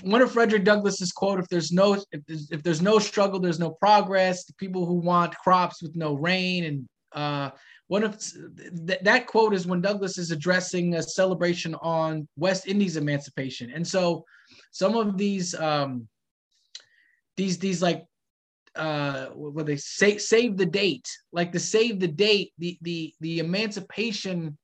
one of Frederick Douglass's quote, if there's no if there's, if there's no struggle, there's no progress. The people who want crops with no rain and uh, one of th- that quote is when Douglass is addressing a celebration on West Indies emancipation, and so some of these um, these these like uh what they say save the date like the save the date the the the emancipation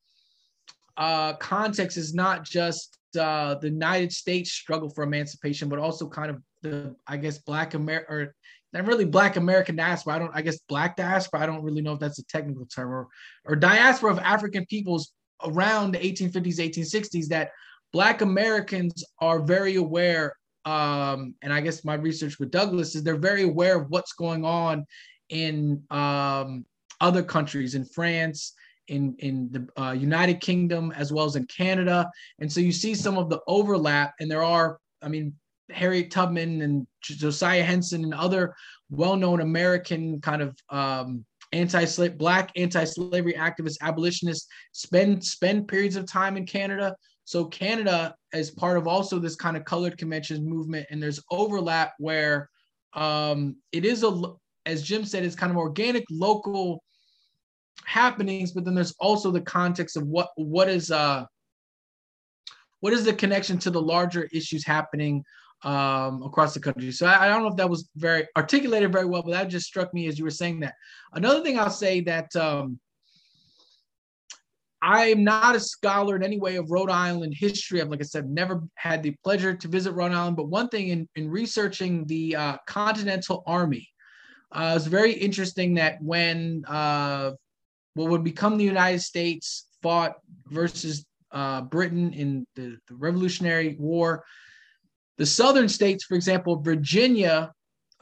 uh context is not just uh the united states struggle for emancipation but also kind of the i guess black america or not really black american diaspora i don't i guess black diaspora i don't really know if that's a technical term or or diaspora of african peoples around the 1850s 1860s that black americans are very aware um, and I guess my research with Douglass is they're very aware of what's going on in um, other countries, in France, in in the uh, United Kingdom, as well as in Canada. And so you see some of the overlap, and there are, I mean, Harriet Tubman and Josiah Henson and other well-known American kind of um, anti-slave, black anti-slavery activists, abolitionists spend spend periods of time in Canada. So Canada, as part of also this kind of colored conventions movement, and there's overlap where um, it is a, as Jim said, it's kind of organic local happenings, but then there's also the context of what what is uh what is the connection to the larger issues happening um, across the country. So I, I, don't know if that was very articulated very well, but that just struck me as you were saying that. Another thing I'll say that um, I'm not a scholar in any way of Rhode Island history. I've, like I said, never had the pleasure to visit Rhode Island. But one thing in, in researching the uh, Continental Army, uh, it's very interesting that when uh, what would become the United States fought versus uh, Britain in the, the Revolutionary War, the southern states, for example, Virginia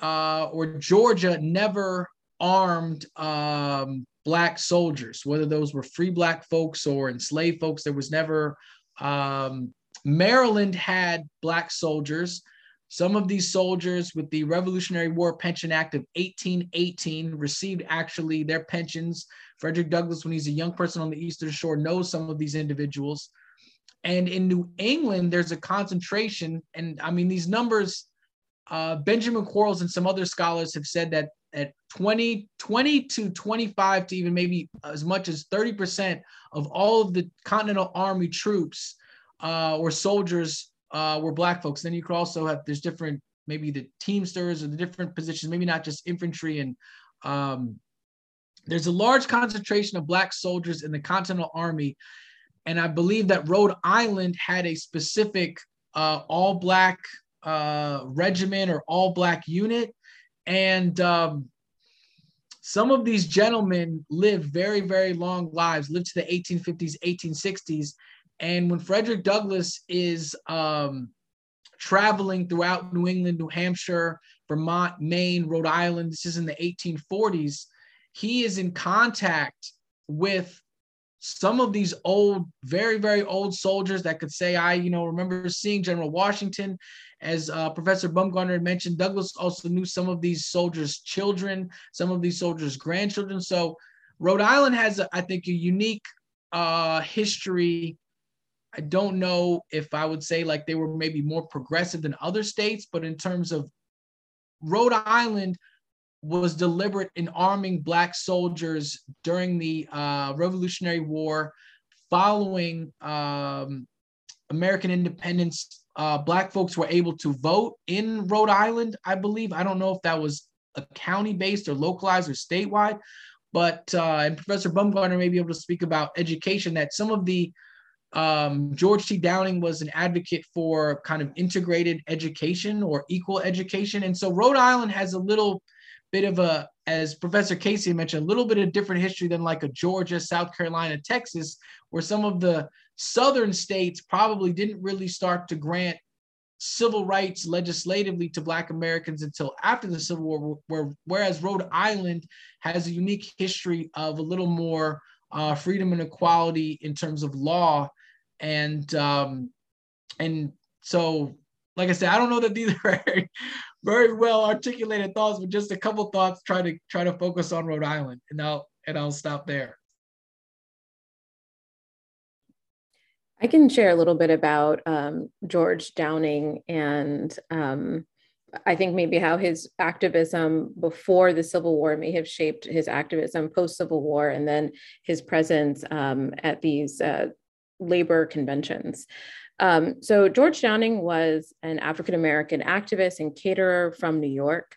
uh, or Georgia, never armed um, black soldiers, whether those were free black folks or enslaved folks. There was never, um, Maryland had black soldiers. Some of these soldiers, with the Revolutionary War Pension Act of 1818, received actually their pensions. Frederick Douglass, when he's a young person on the Eastern Shore, knows some of these individuals. And in New England, there's a concentration, and I mean, these numbers, uh, Benjamin Quarles and some other scholars have said that at 20, 20 to 25 to even maybe as much as 30% of all of the Continental Army troops uh, or soldiers uh, were black folks. Then you could also have, there's different, maybe the Teamsters or the different positions, maybe not just infantry. And um, there's a large concentration of black soldiers in the Continental Army. And I believe that Rhode Island had a specific uh, all black uh, regiment or all black unit and um, some of these gentlemen lived very, very long lives, lived to the 1850s, 1860s. And when Frederick Douglass is um, traveling throughout New England, New Hampshire, Vermont, Maine, Rhode Island, this is in the 1840s, he is in contact with some of these old, very, very old soldiers that could say, I, you know, remember seeing General Washington. As uh, Professor Baumgartner mentioned, Douglass also knew some of these soldiers' children, some of these soldiers' grandchildren. So Rhode Island has, I think, a unique uh, history I don't know if I would say like they were maybe more progressive than other states, but in terms of Rhode Island was deliberate in arming Black soldiers during the uh, Revolutionary War following um, American independence. Uh, black folks were able to vote in Rhode Island, I believe. I don't know if that was a county based or localized or statewide, but uh, and Professor Baumgartner may be able to speak about education that some of the um, George T. Downing was an advocate for kind of integrated education or equal education. And so Rhode Island has a little bit of a, as Professor Casey mentioned, a little bit of different history than like a Georgia, South Carolina, Texas, where some of the southern states probably didn't really start to grant civil rights legislatively to Black Americans until after the Civil War, where, whereas Rhode Island has a unique history of a little more uh, freedom and equality in terms of law, and um, and so like I said, I don't know that these [LAUGHS] are very well articulated thoughts, but just a couple thoughts. Try to try to focus on Rhode Island, and I'll and I'll stop there. I can share a little bit about um, George Downing and um, I think maybe how his activism before the Civil War may have shaped his activism post Civil War, and then his presence um, at these uh, labor conventions. Um, so George Downing was an African American activist and caterer from New York.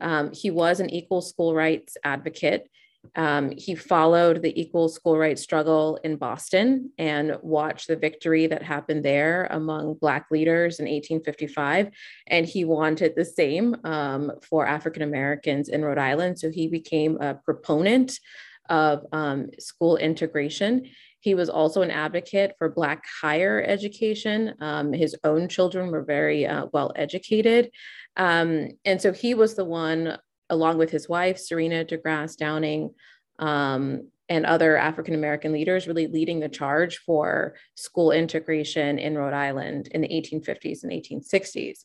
Um, he was an equal school rights advocate. Um, he followed the equal school rights struggle in Boston and watched the victory that happened there among Black leaders in 1855. And he wanted the same um, for African Americans in Rhode Island. So he became a proponent of um, school integration. He was also an advocate for Black higher education. Um, his own children were very uh, well educated. Um, and so he was the one along with his wife, Serena DeGrasse Downing, um, and other African American leaders, really leading the charge for school integration in Rhode Island in the 1850s and 1860s.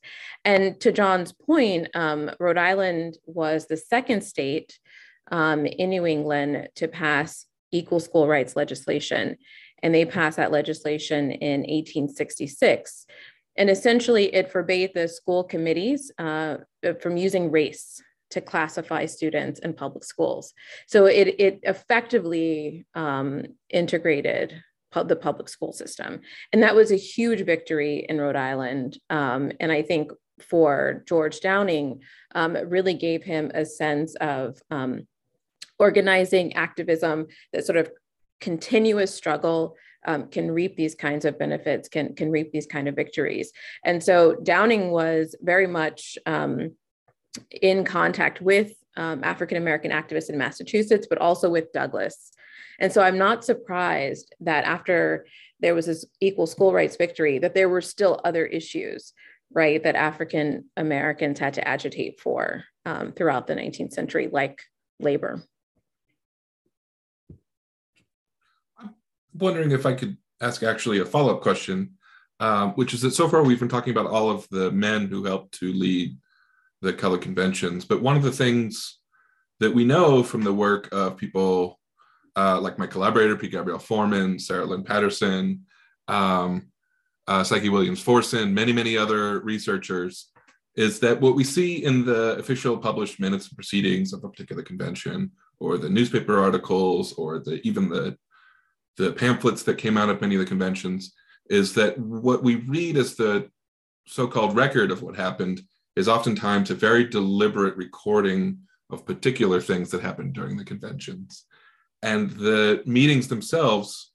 And to John's point, um, Rhode Island was the second state um, in New England to pass equal school rights legislation. And they passed that legislation in 1866. And essentially, it forbade the school committees uh, from using race to classify students in public schools. So it, it effectively um, integrated the public school system. And that was a huge victory in Rhode Island. Um, and I think for George Downing, um, really gave him a sense of um, organizing activism that sort of continuous struggle um, can reap these kinds of benefits, can, can reap these kind of victories. And so Downing was very much um, in contact with um, African American activists in Massachusetts, but also with Douglass. And so I'm not surprised that after there was this equal school rights victory, that there were still other issues, right, that African Americans had to agitate for um, throughout the 19th century, like labor. Wondering if I could ask actually a follow up question, um, which is that so far we've been talking about all of the men who helped to lead the color conventions. But one of the things that we know from the work of people uh, like my collaborator, P. Gabrielle Foreman, Sarah Lynn Patterson, um, uh, Psyche Williams Forson, many, many other researchers, is that what we see in the official published minutes and proceedings of a particular convention, or the newspaper articles, or the even the the pamphlets that came out of many of the conventions, is that what we read as the so-called record of what happened is oftentimes a very deliberate recording of particular things that happened during the conventions. And the meetings themselves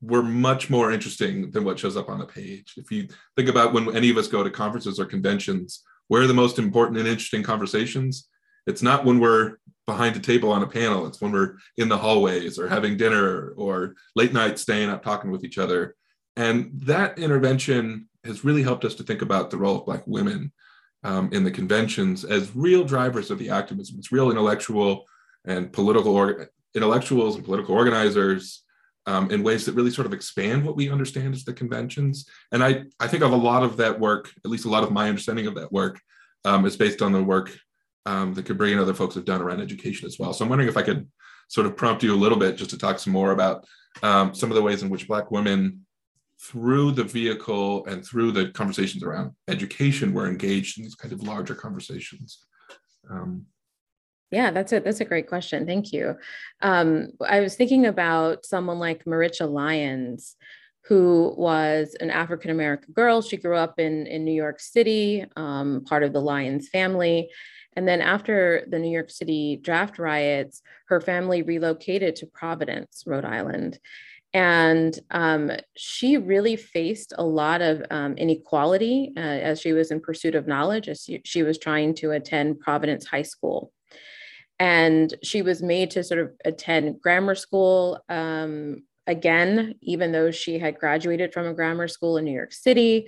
were much more interesting than what shows up on the page. If you think about when any of us go to conferences or conventions, where are the most important and interesting conversations? It's not when we're behind a table on a panel, it's when we're in the hallways or having dinner or late night staying up talking with each other. And that intervention has really helped us to think about the role of Black women um, in the conventions as real drivers of the activism. It's real intellectual and political or, intellectuals and political organizers um, in ways that really sort of expand what we understand as the conventions. And I, I think of a lot of that work, at least a lot of my understanding of that work, um, is based on the work um, that Kabria and other folks have done around education as well. So I'm wondering if I could sort of prompt you a little bit just to talk some more about um, some of the ways in which Black women through the vehicle and through the conversations around education, we're engaged in these kind of larger conversations. Um, yeah, that's a that's a great question. Thank you. Um, I was thinking about someone like Maritcha Lyons, who was an African American girl. She grew up in in New York City, um, part of the Lyons family. And then after the New York City draft riots, her family relocated to Providence, Rhode Island. And um, she really faced a lot of um, inequality uh, as she was in pursuit of knowledge, as she, was trying to attend Providence High School and she was made to sort of attend grammar school um, again, even though she had graduated from a grammar school in New York City.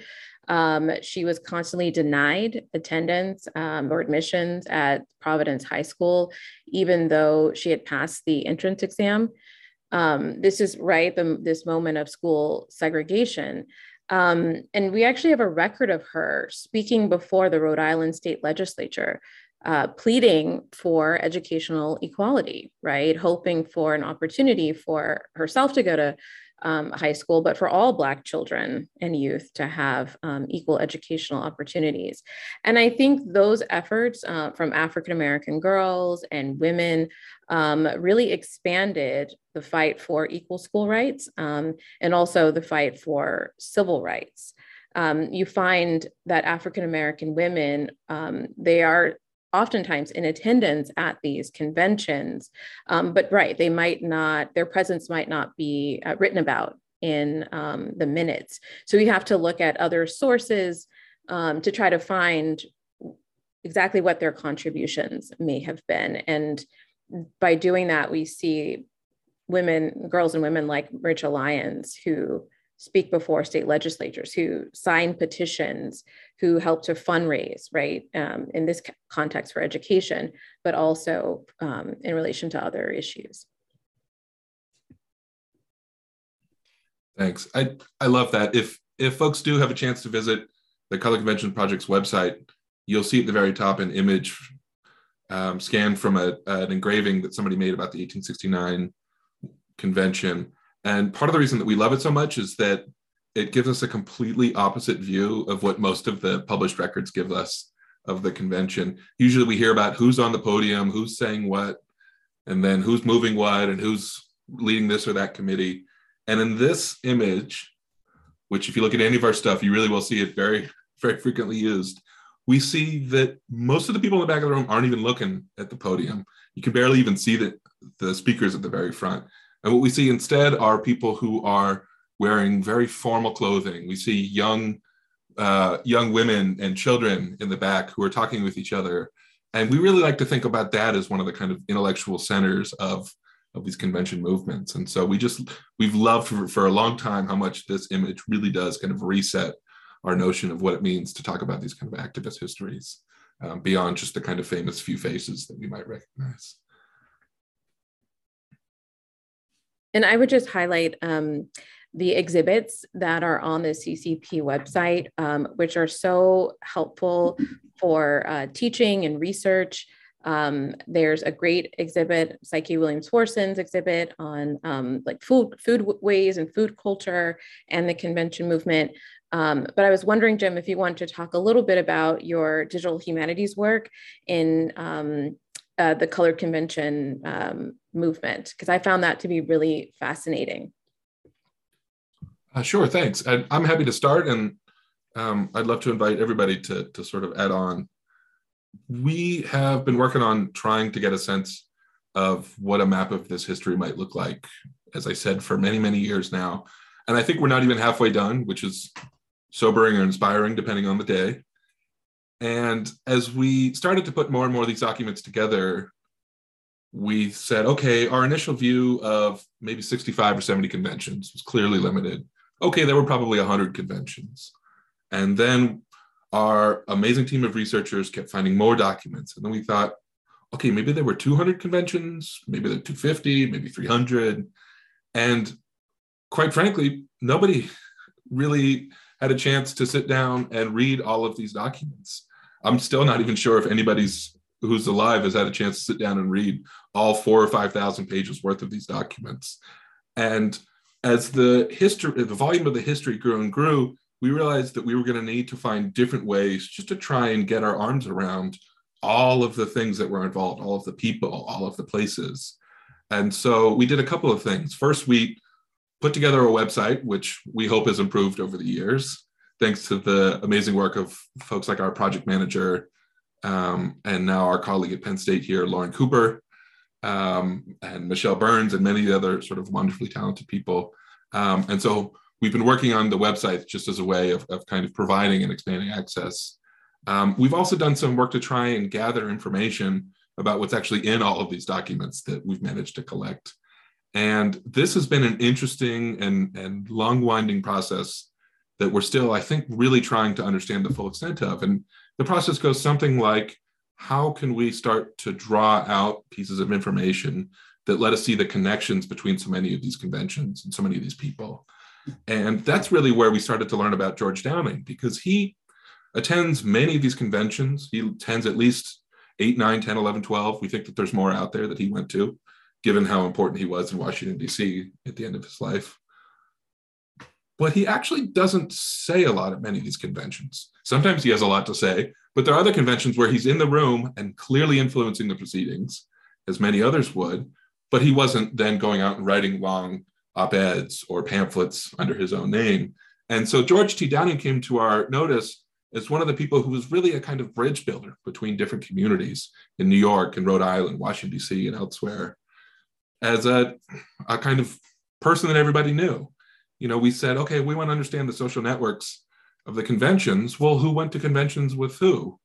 Um, she was constantly denied attendance um, or admissions at Providence High School, even though she had passed the entrance exam. Um, this is right, the, this moment of school segregation. Um, and we actually have a record of her speaking before the Rhode Island State Legislature uh, pleading for educational equality, right? Hoping for an opportunity for herself to go to um, high school, but for all Black children and youth to have um, equal educational opportunities. And I think those efforts uh, from African American girls and women um, really expanded the fight for equal school rights um, and also the fight for civil rights. Um, you find that African American women, um, they are oftentimes in attendance at these conventions. Um, but right, they might not, their presence might not be uh, written about in um, the minutes. So we have to look at other sources um, to try to find exactly what their contributions may have been. And by doing that, we see women, girls and women like Rachel Lyons, who speak before state legislatures, who sign petitions, who help to fundraise, right, um, in this context for education, but also um, in relation to other issues. Thanks. I, I love that. If if folks do have a chance to visit the Color Convention Project's website, you'll see at the very top an image um, scanned from a, an engraving that somebody made about the 1869 convention and part of the reason that we love it so much is that it gives us a completely opposite view of what most of the published records give us of the convention. Usually we hear about who's on the podium, who's saying what, and then who's moving what, and who's leading this or that committee. And in this image, which if you look at any of our stuff, you really will see it very, very frequently used. We see that most of the people in the back of the room aren't even looking at the podium. You can barely even see the, the speakers at the very front. And what we see instead are people who are wearing very formal clothing. We see young, uh, young women and children in the back who are talking with each other. And we really like to think about that as one of the kind of intellectual centers of, of these convention movements. And so we just, we've loved for, for a long time how much this image really does kind of reset our notion of what it means to talk about these kind of activist histories um, beyond just the kind of famous few faces that we might recognize. And I would just highlight um, the exhibits that are on the CCP website, um, which are so helpful for uh, teaching and research. Um, there's a great exhibit, Psyche Williams-Forson's exhibit on um, like food, food ways and food culture and the convention movement. Um, but I was wondering, Jim, if you want to talk a little bit about your digital humanities work in um, uh, the color convention um, movement because I found that to be really fascinating. Uh, sure, thanks. I, am happy to start, and um, I'd love to invite everybody to to sort of add on. We have been working on trying to get a sense of what a map of this history might look like, as I said, for many many years now, and I think we're not even halfway done, which is sobering or inspiring, depending on the day. And as we started to put more and more of these documents together, we said, okay, our initial view of maybe 65 or 70 conventions was clearly limited. Okay, there were probably 100 conventions. And then our amazing team of researchers kept finding more documents. And then we thought, okay, maybe there were 200 conventions, maybe there were 250, maybe 300. And quite frankly, nobody [LAUGHS] really had a chance to sit down and read all of these documents. I'm still not even sure if anybody's who's alive has had a chance to sit down and read all four or five thousand pages worth of these documents. And as the history, the volume of the history grew and grew, we realized that we were going to need to find different ways just to try and get our arms around all of the things that were involved, all of the people, all of the places. And so we did a couple of things. First, we put together a website, which we hope has improved over the years, thanks to the amazing work of folks like our project manager um, and now our colleague at Penn State here, Lauren Cooper, um, and Michelle Burns, and many other sort of wonderfully talented people. Um, and so we've been working on the website just as a way of, of kind of providing and expanding access. Um, we've also done some work to try and gather information about what's actually in all of these documents that we've managed to collect. And this has been an interesting and, and long winding process that we're still, I think, really trying to understand the full extent of. And the process goes something like how can we start to draw out pieces of information that let us see the connections between so many of these conventions and so many of these people? And that's really where we started to learn about George Downing because he attends many of these conventions. He attends at least 8, 9, 10, 11, 12. We think that there's more out there that he went to given how important he was in Washington, D.C. at the end of his life. But he actually doesn't say a lot at many of these conventions. Sometimes he has a lot to say, but there are other conventions where he's in the room and clearly influencing the proceedings, as many others would, but he wasn't then going out and writing long op eds or pamphlets under his own name. And so George T. Downing came to our notice as one of the people who was really a kind of bridge builder between different communities in New York and Rhode Island, Washington, D.C., and elsewhere as a, a kind of person that everybody knew. You know, we said, okay, we want to understand the social networks of the conventions. Well, who went to conventions with who?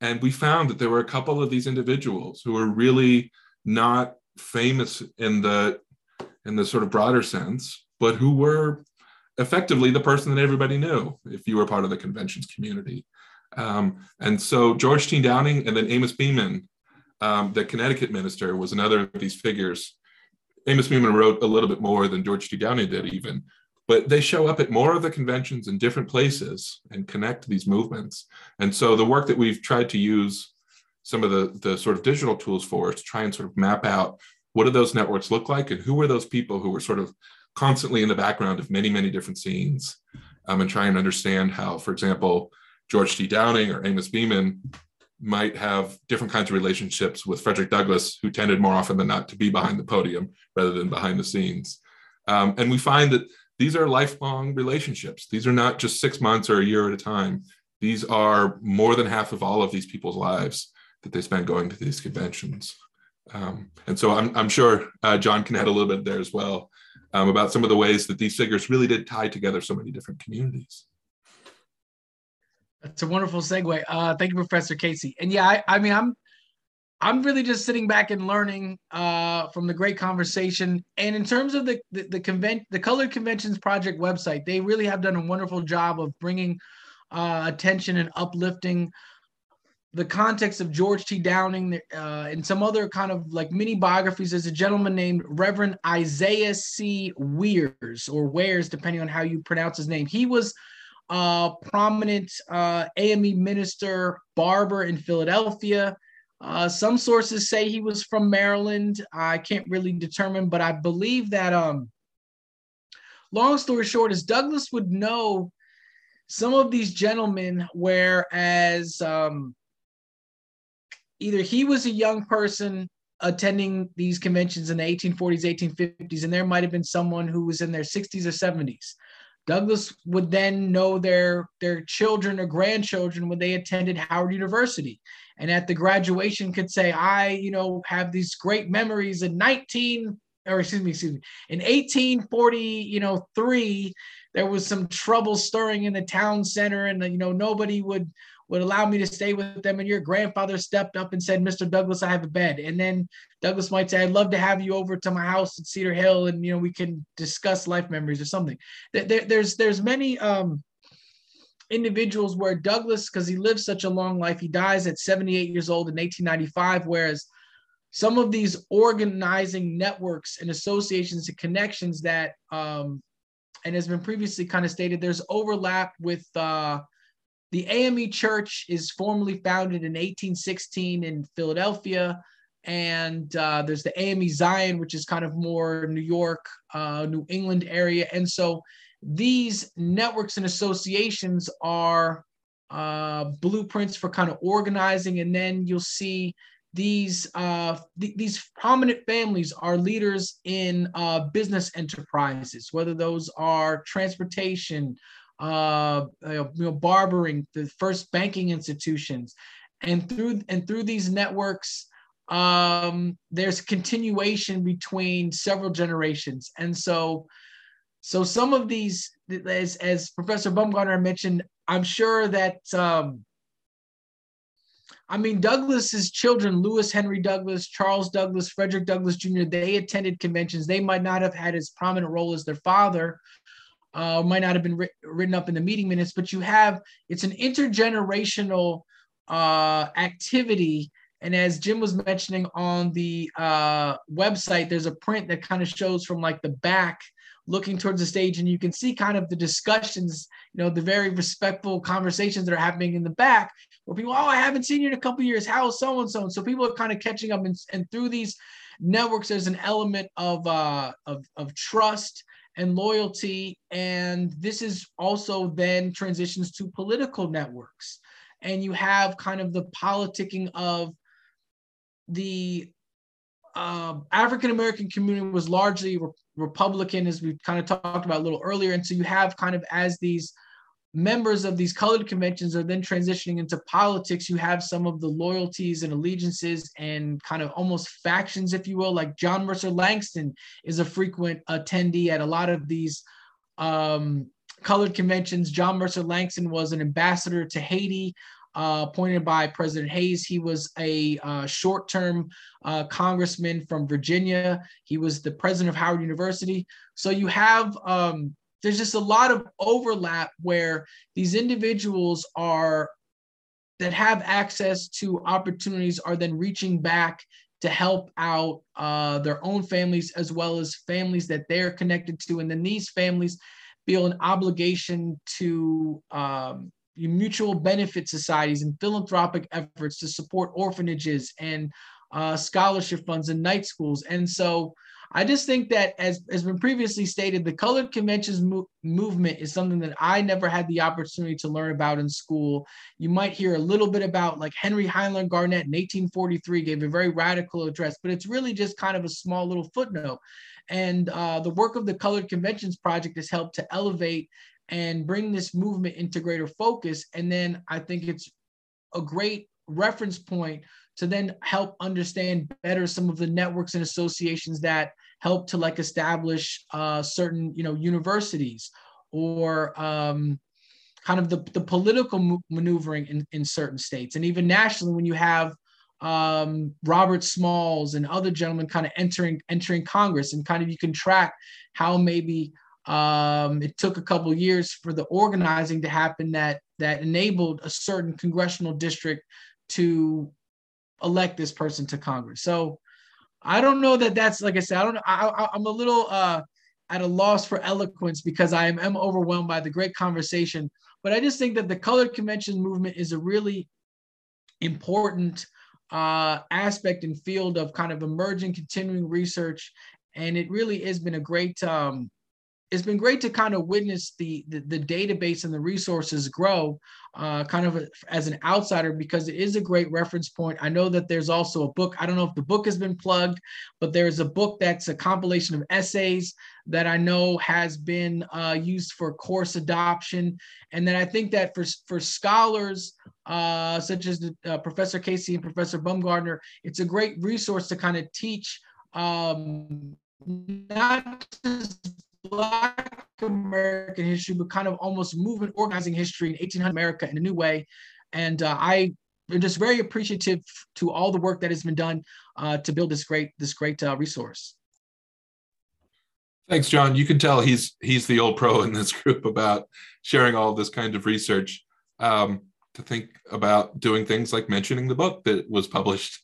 And we found that there were a couple of these individuals who were really not famous in the in the sort of broader sense, but who were effectively the person that everybody knew if you were part of the conventions community. Um, and so George T. Downing and then Amos Beman um, the Connecticut minister was another of these figures. Amos Beman wrote a little bit more than George T. Downing did, even, but they show up at more of the conventions in different places and connect these movements. And so the work that we've tried to use some of the, the sort of digital tools for is to try and sort of map out what do those networks look like and who were those people who were sort of constantly in the background of many, many different scenes um, and try and understand how, for example, George T. Downing or Amos Beman might have different kinds of relationships with Frederick Douglass, who tended more often than not to be behind the podium rather than behind the scenes. Um, and we find that these are lifelong relationships. These are not just six months or a year at a time. These are more than half of all of these people's lives that they spend going to these conventions. Um, and so I'm, I'm sure uh, John can add a little bit there as well um, about some of the ways that these figures really did tie together so many different communities. That's a wonderful segue. Uh, thank you, Professor Casey. And yeah, I, I mean, I'm I'm really just sitting back and learning uh, from the great conversation. And in terms of the the, the convent the Colored Conventions Project website, they really have done a wonderful job of bringing uh, attention and uplifting the context of George T. Downing uh, and some other kind of like mini biographies. There's a gentleman named Reverend Isaiah C. Weirs or Wares, depending on how you pronounce his name. He was uh, prominent uh, AME minister, barber in Philadelphia. Uh, some sources say he was from Maryland. I can't really determine, but I believe that. Um, long story short, is Douglass would know some of these gentlemen, whereas um, either he was a young person attending these conventions in the 1840s, 1850s, and there might have been someone who was in their 60s or 70s. Douglass would then know their their children or grandchildren when they attended Howard University, and at the graduation could say, "I, you know, have these great memories in 19 or excuse me, excuse me, in 1840, you know, three, there was some trouble stirring in the town center, and you know nobody would would allow me to stay with them. And your grandfather stepped up and said, Mr. Douglass, I have a bed. And then Douglass might say, I'd love to have you over to my house at Cedar Hill and, you know, we can discuss life memories or something. There, there's, there's many um, individuals where Douglass, because he lived such a long life, he dies at 78 years old in 1895, whereas some of these organizing networks and associations and connections that um, and has been previously kind of stated there's overlap with uh, the AME Church is formally founded in 1816 in Philadelphia. and uh, there's the AME Zion, which is kind of more New York, uh, New England area. And so these networks and associations are uh, blueprints for kind of organizing. And then you'll see these uh, th- these prominent families are leaders in uh, business enterprises, whether those are transportation, uh, you know, barbering, the first banking institutions, and through and through these networks, um, there's continuation between several generations, and so so some of these, as as Professor Baumgartner mentioned, I'm sure that. Um, I mean, Douglass's children, Lewis Henry Douglass, Charles Douglass, Frederick Douglass Jr., they attended conventions. They might not have had as prominent role as their father, uh, might not have been written up in the meeting minutes, but you have it's an intergenerational uh, activity. And as Jim was mentioning on the uh, website, there's a print that kind of shows from like the back looking towards the stage and you can see kind of the discussions you know the very respectful conversations that are happening in the back where people oh i haven't seen you in a couple years how is so and so and so people are kind of catching up and, and through these networks there's an element of uh of, of trust and loyalty and this is also then transitions to political networks and you have kind of the politicking of the uh, African American community was largely re- Republican, as we kind of talked about a little earlier. And so you have kind of as these members of these colored conventions are then transitioning into politics, you have some of the loyalties and allegiances and kind of almost factions, if you will. Like John Mercer Langston is a frequent attendee at a lot of these um, colored conventions. John Mercer Langston was an ambassador to Haiti uh, appointed by President Hayes. He was a uh, short term uh, congressman from Virginia. He was the president of Howard University. So you have, um, there's just a lot of overlap where these individuals are that have access to opportunities are then reaching back to help out uh, their own families as well as families that they're connected to. And then these families feel an obligation to um, mutual benefit societies and philanthropic efforts to support orphanages and uh, scholarship funds and night schools. And so I just think that, as has been previously stated, the colored conventions mo- movement is something that I never had the opportunity to learn about in school. You might hear a little bit about, like Henry Highland Garnet in 1843 gave a very radical address, but it's really just kind of a small little footnote. And uh, the work of the Colored Conventions Project has helped to elevate and bring this movement into greater focus. And then I think it's a great reference point to then help understand better some of the networks and associations that help to like establish uh, certain you know universities or um, kind of the, the political maneuvering in, in certain states and even nationally when you have um, Robert Smalls and other gentlemen kind of entering entering Congress and kind of you can track how maybe um, it took a couple years for the organizing to happen that that enabled a certain congressional district to elect this person to Congress. So I don't know that that's like I said. I don't. I, am a little uh, at a loss for eloquence because I am, am overwhelmed by the great conversation. But I just think that the colored convention movement is a really important uh, aspect and field of kind of emerging continuing research, and it really has been a great um, it's been great to kind of witness the, the, the database and the resources grow uh, kind of as an outsider because it is a great reference point. I know that there's also a book i don't know if the book has been plugged but there's a book that's a compilation of essays that i know has been uh, used for course adoption. And then i think that for, for scholars uh, such as the, uh, professor casey and professor baumgartner it's a great resource to kind of teach um, not just Black American history, but kind of almost movement organizing history in 1800 America in a new way. And uh, I am just very appreciative to all the work that has been done uh, to build this great this great uh, resource. Thanks, John. You can tell he's he's the old pro in this group about sharing all this kind of research. Um, to think about doing things like mentioning the book that was published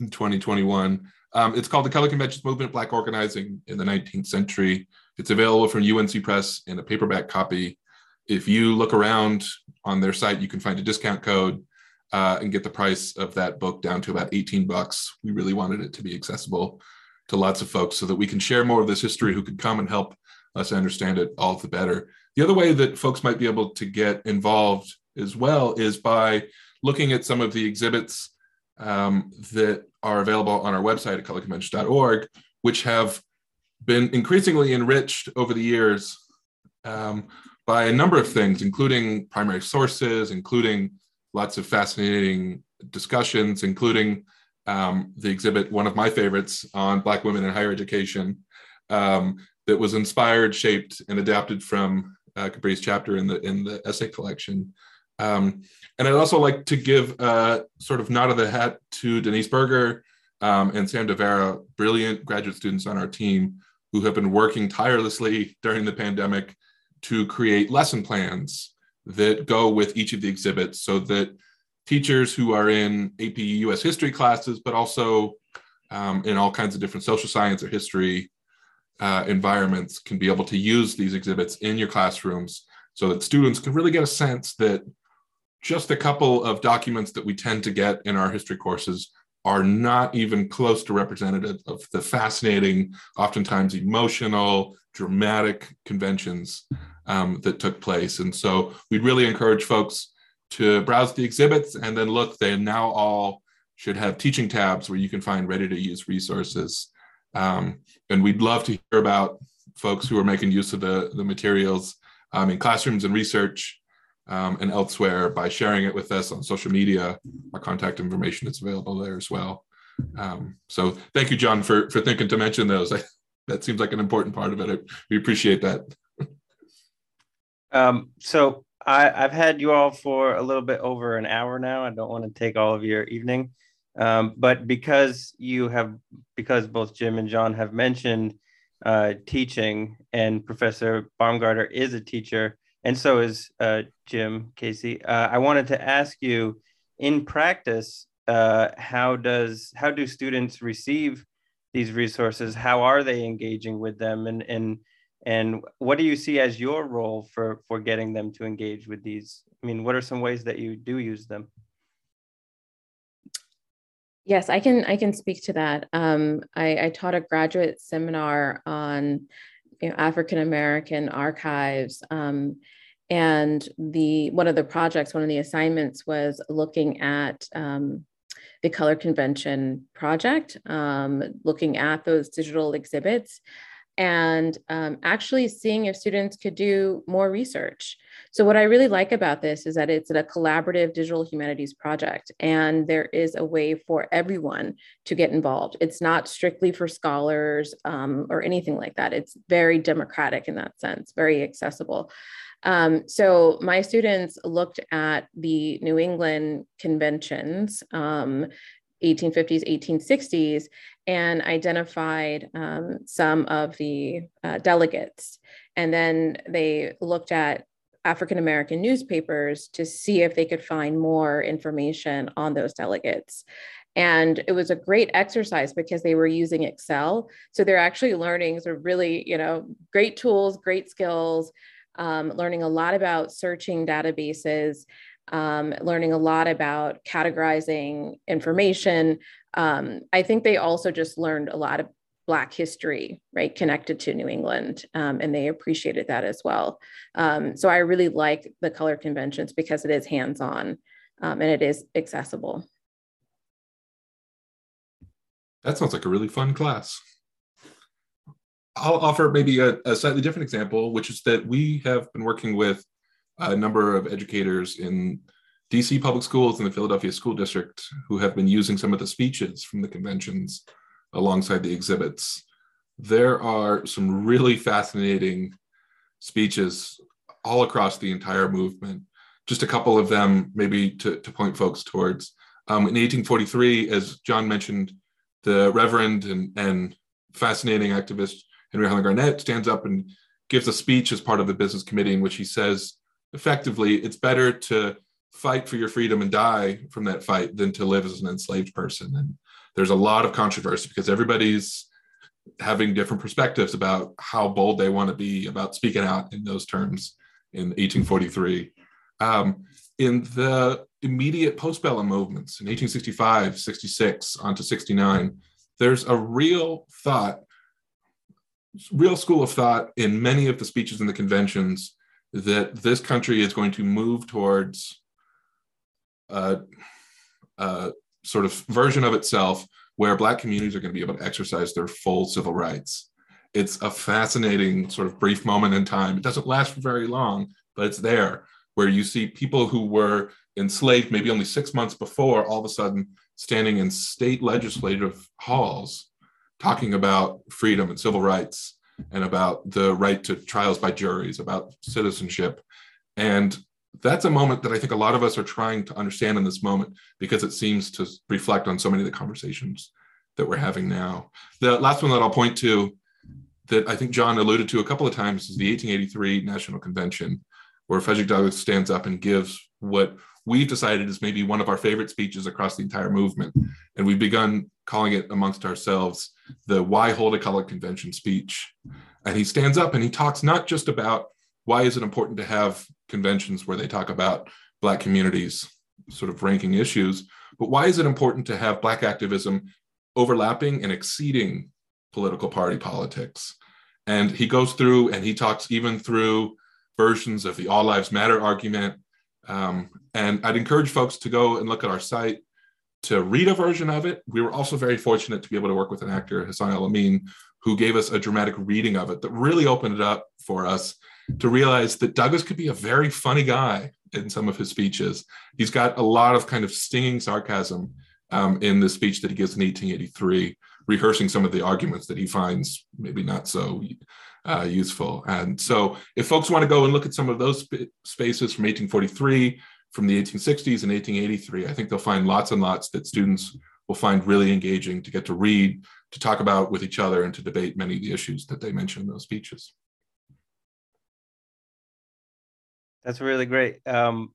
in 2021. Um, it's called The Color Conventions Movement Black Organizing in the 19th Century. It's available from UNC Press in a paperback copy. If you look around on their site, you can find a discount code. uh, and get the price of that book down to about 18 bucks. We really wanted it to be accessible to lots of folks so that we can share more of this history who could come and help us understand it all the better. The other way that folks might be able to get involved as well is by looking at some of the exhibits um, that are available on our website at coloredconventions.org, which have been increasingly enriched over the years um, by a number of things, including primary sources, including lots of fascinating discussions, including um, the exhibit, one of my favorites on Black women in higher education, um, that was inspired, shaped, and adapted from uh, Kabria's chapter in the in the essay collection. Um, and I'd also like to give a sort of nod of the hat to Denise Burgher um, and Sam DeVera, brilliant graduate students on our team who have been working tirelessly during the pandemic to create lesson plans that go with each of the exhibits so that teachers who are in AP US history classes, but also um, in all kinds of different social science or history uh, environments can be able to use these exhibits in your classrooms so that students can really get a sense that just a couple of documents that we tend to get in our history courses are not even close to representative of the fascinating, oftentimes emotional, dramatic conventions um, that took place. And so we'd really encourage folks to browse the exhibits and then look, they now all should have teaching tabs where you can find ready to use resources. Um, and we'd love to hear about folks who are making use of the, the materials um, in classrooms and research um, and elsewhere by sharing it with us on social media. Our contact information is available there as well. Um, so thank you, John, for, for thinking to mention those. [LAUGHS] That seems like an important part of it. I, we appreciate that. Um, so I, I've had you all for a little bit over an hour now. I don't want to take all of your evening. Um, but because you have, because both Jim and John have mentioned uh, teaching, and Professor Baumgartner is a teacher, and so is uh, Jim Casey. Uh, I wanted to ask you, in practice, uh, how does how do students receive these resources? How are they engaging with them, and and and what do you see as your role for for getting them to engage with these? I mean, what are some ways that you do use them? Yes, I can. I can speak to that. Um, I, I, taught a graduate seminar on you know, African American archives, um, and the one of the projects, one of the assignments was looking at um, the Color Convention project, um, looking at those digital exhibits, and um, actually seeing if students could do more research. So, what I really like about this is that it's a collaborative digital humanities project, and there is a way for everyone to get involved. It's not strictly for scholars um, or anything like that. It's very democratic in that sense, very accessible. Um, so my students looked at the New England conventions, um, 1850s, 1860s, and identified um, some of the uh, delegates. And then they looked at African American newspapers to see if they could find more information on those delegates. And it was a great exercise because they were using Excel. So they're actually learning sort of really, you know, great tools, great skills, um, learning a lot about searching databases um, learning a lot about categorizing information. Um, I think they also just learned a lot of Black history, right, connected to New England, um, and they appreciated that as well. Um, so I really like the color conventions because it is hands on um, and it is accessible. That sounds like a really fun class. I'll offer maybe a, a, slightly different example, which is that we have been working with a number of educators in DC public schools and the Philadelphia School District who have been using some of the speeches from the conventions alongside the exhibits. There are some really fascinating speeches all across the entire movement. Just a couple of them, maybe to, to point folks towards. Um, in 1843, as John mentioned, the Reverend and, and fascinating activist Henry Highland Garnet stands up and gives a speech as part of the business committee in which he says effectively it's better to fight for your freedom and die from that fight than to live as an enslaved person. And there's a lot of controversy because everybody's having different perspectives about how bold they want to be about speaking out in those terms in 1843 um, in the immediate postbellum movements in 1865, 66, onto 69, there's a real thought, real school of thought in many of the speeches in the conventions that this country is going to move towards a, a sort of version of itself where Black communities are going to be able to exercise their full civil rights. It's a fascinating sort of brief moment in time. It doesn't last for very long, but it's there where you see people who were enslaved maybe only six months before all of a sudden standing in state legislative halls talking about freedom and civil rights and about the right to trials by juries, about citizenship. And that's a moment that I think a lot of us are trying to understand in this moment because it seems to reflect on so many of the conversations that we're having now. The last one that I'll point to that I think John alluded to a couple of times is the 1883 National Convention, where Frederick Douglass stands up and gives what we've decided is maybe one of our favorite speeches across the entire movement. And we've begun calling it amongst ourselves the Why Hold a Colored Convention speech. And he stands up and he talks not just about why is it important to have conventions where they talk about Black communities sort of ranking issues, but why is it important to have Black activism overlapping and exceeding political party politics? And he goes through and he talks even through versions of the All Lives Matter argument. Um, and I'd encourage folks to go and look at our site to read a version of it. We were also very fortunate to be able to work with an actor, Hassan El Amin, who gave us a dramatic reading of it that really opened it up for us to realize that Douglass could be a very funny guy in some of his speeches. He's got a lot of kind of stinging sarcasm um, in the speech that he gives in 1883, rehearsing some of the arguments that he finds maybe not so uh, useful. And so, if folks want to go and look at some of those sp- spaces from 1843, from the 1860s, and 1883, I think they'll find lots and lots that students will find really engaging to get to read, to talk about with each other, and to debate many of the issues that they mention in those speeches. That's really great. Um,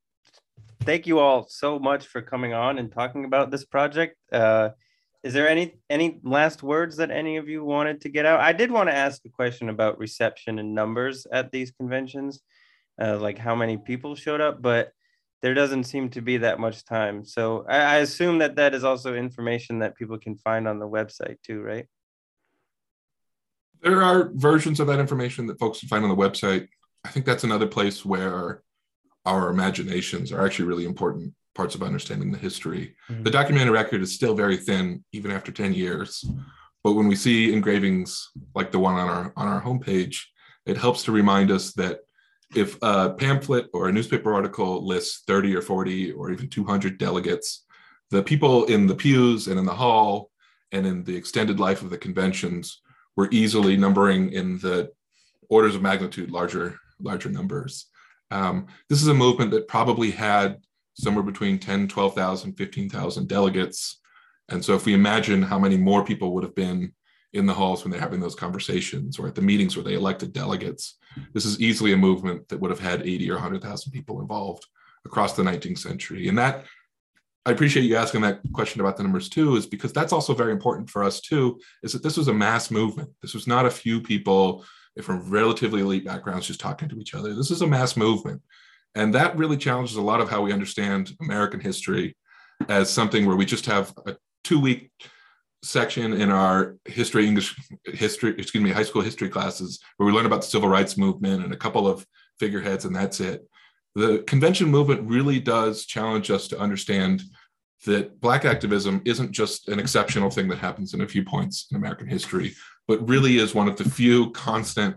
thank you all so much for coming on and talking about this project. Uh, is there any any last words that any of you wanted to get out? I did want to ask a question about reception and numbers at these conventions, uh, like how many people showed up, but there doesn't seem to be that much time. So I, I assume that that is also information that people can find on the website too, right? There are versions of that information that folks can find on the website. I think that's another place where our imaginations are actually really important parts of understanding the history. Mm-hmm. The documented record is still very thin, even after 10 years. But when we see engravings like the one on our on our homepage, it helps to remind us that if a pamphlet or a newspaper article lists 30 or 40 or even 200 delegates, the people in the pews and in the hall and in the extended life of the conventions were easily numbering in the orders of magnitude larger larger numbers. Um, this is a movement that probably had somewhere between 10, 12,000, 15,000 delegates. And so if we imagine how many more people would have been in the halls when they're having those conversations or at the meetings where they elected delegates, this is easily a movement that would have had 80 or 100,000 people involved across the 19th century. And that, I appreciate you asking that question about the numbers too, is because that's also very important for us too, is that this was a mass movement. This was not a few people from relatively elite backgrounds just talking to each other. This is a mass movement. And that really challenges a lot of how we understand American history as something where we just have a two week section in our history, English history, excuse me, high school history classes where we learn about the civil rights movement and a couple of figureheads, and that's it. The convention movement really does challenge us to understand that Black activism isn't just an exceptional thing that happens in a few points in American history, but really is one of the few constant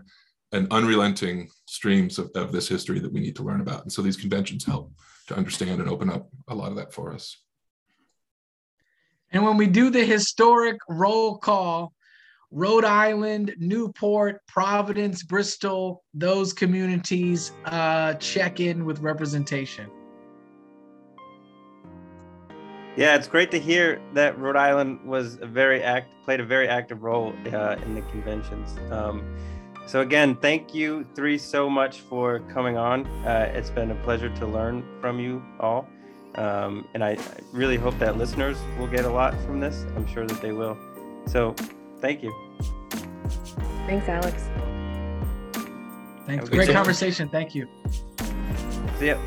and unrelenting streams of, of this history that we need to learn about. And so these conventions help to understand and open up a lot of that for us. And when we do the historic roll call, Rhode Island, Newport, Providence, Bristol, those communities uh, check in with representation. Yeah, it's great to hear that Rhode Island was a very act played a very active role uh, in the conventions. Um, so again, thank you three so much for coming on. Uh, it's been a pleasure to learn from you all, um, and I, I really hope that listeners will get a lot from this. I'm sure that they will. So, thank you. Thanks, Alex. Thanks. Great conversation. Thank you. See ya.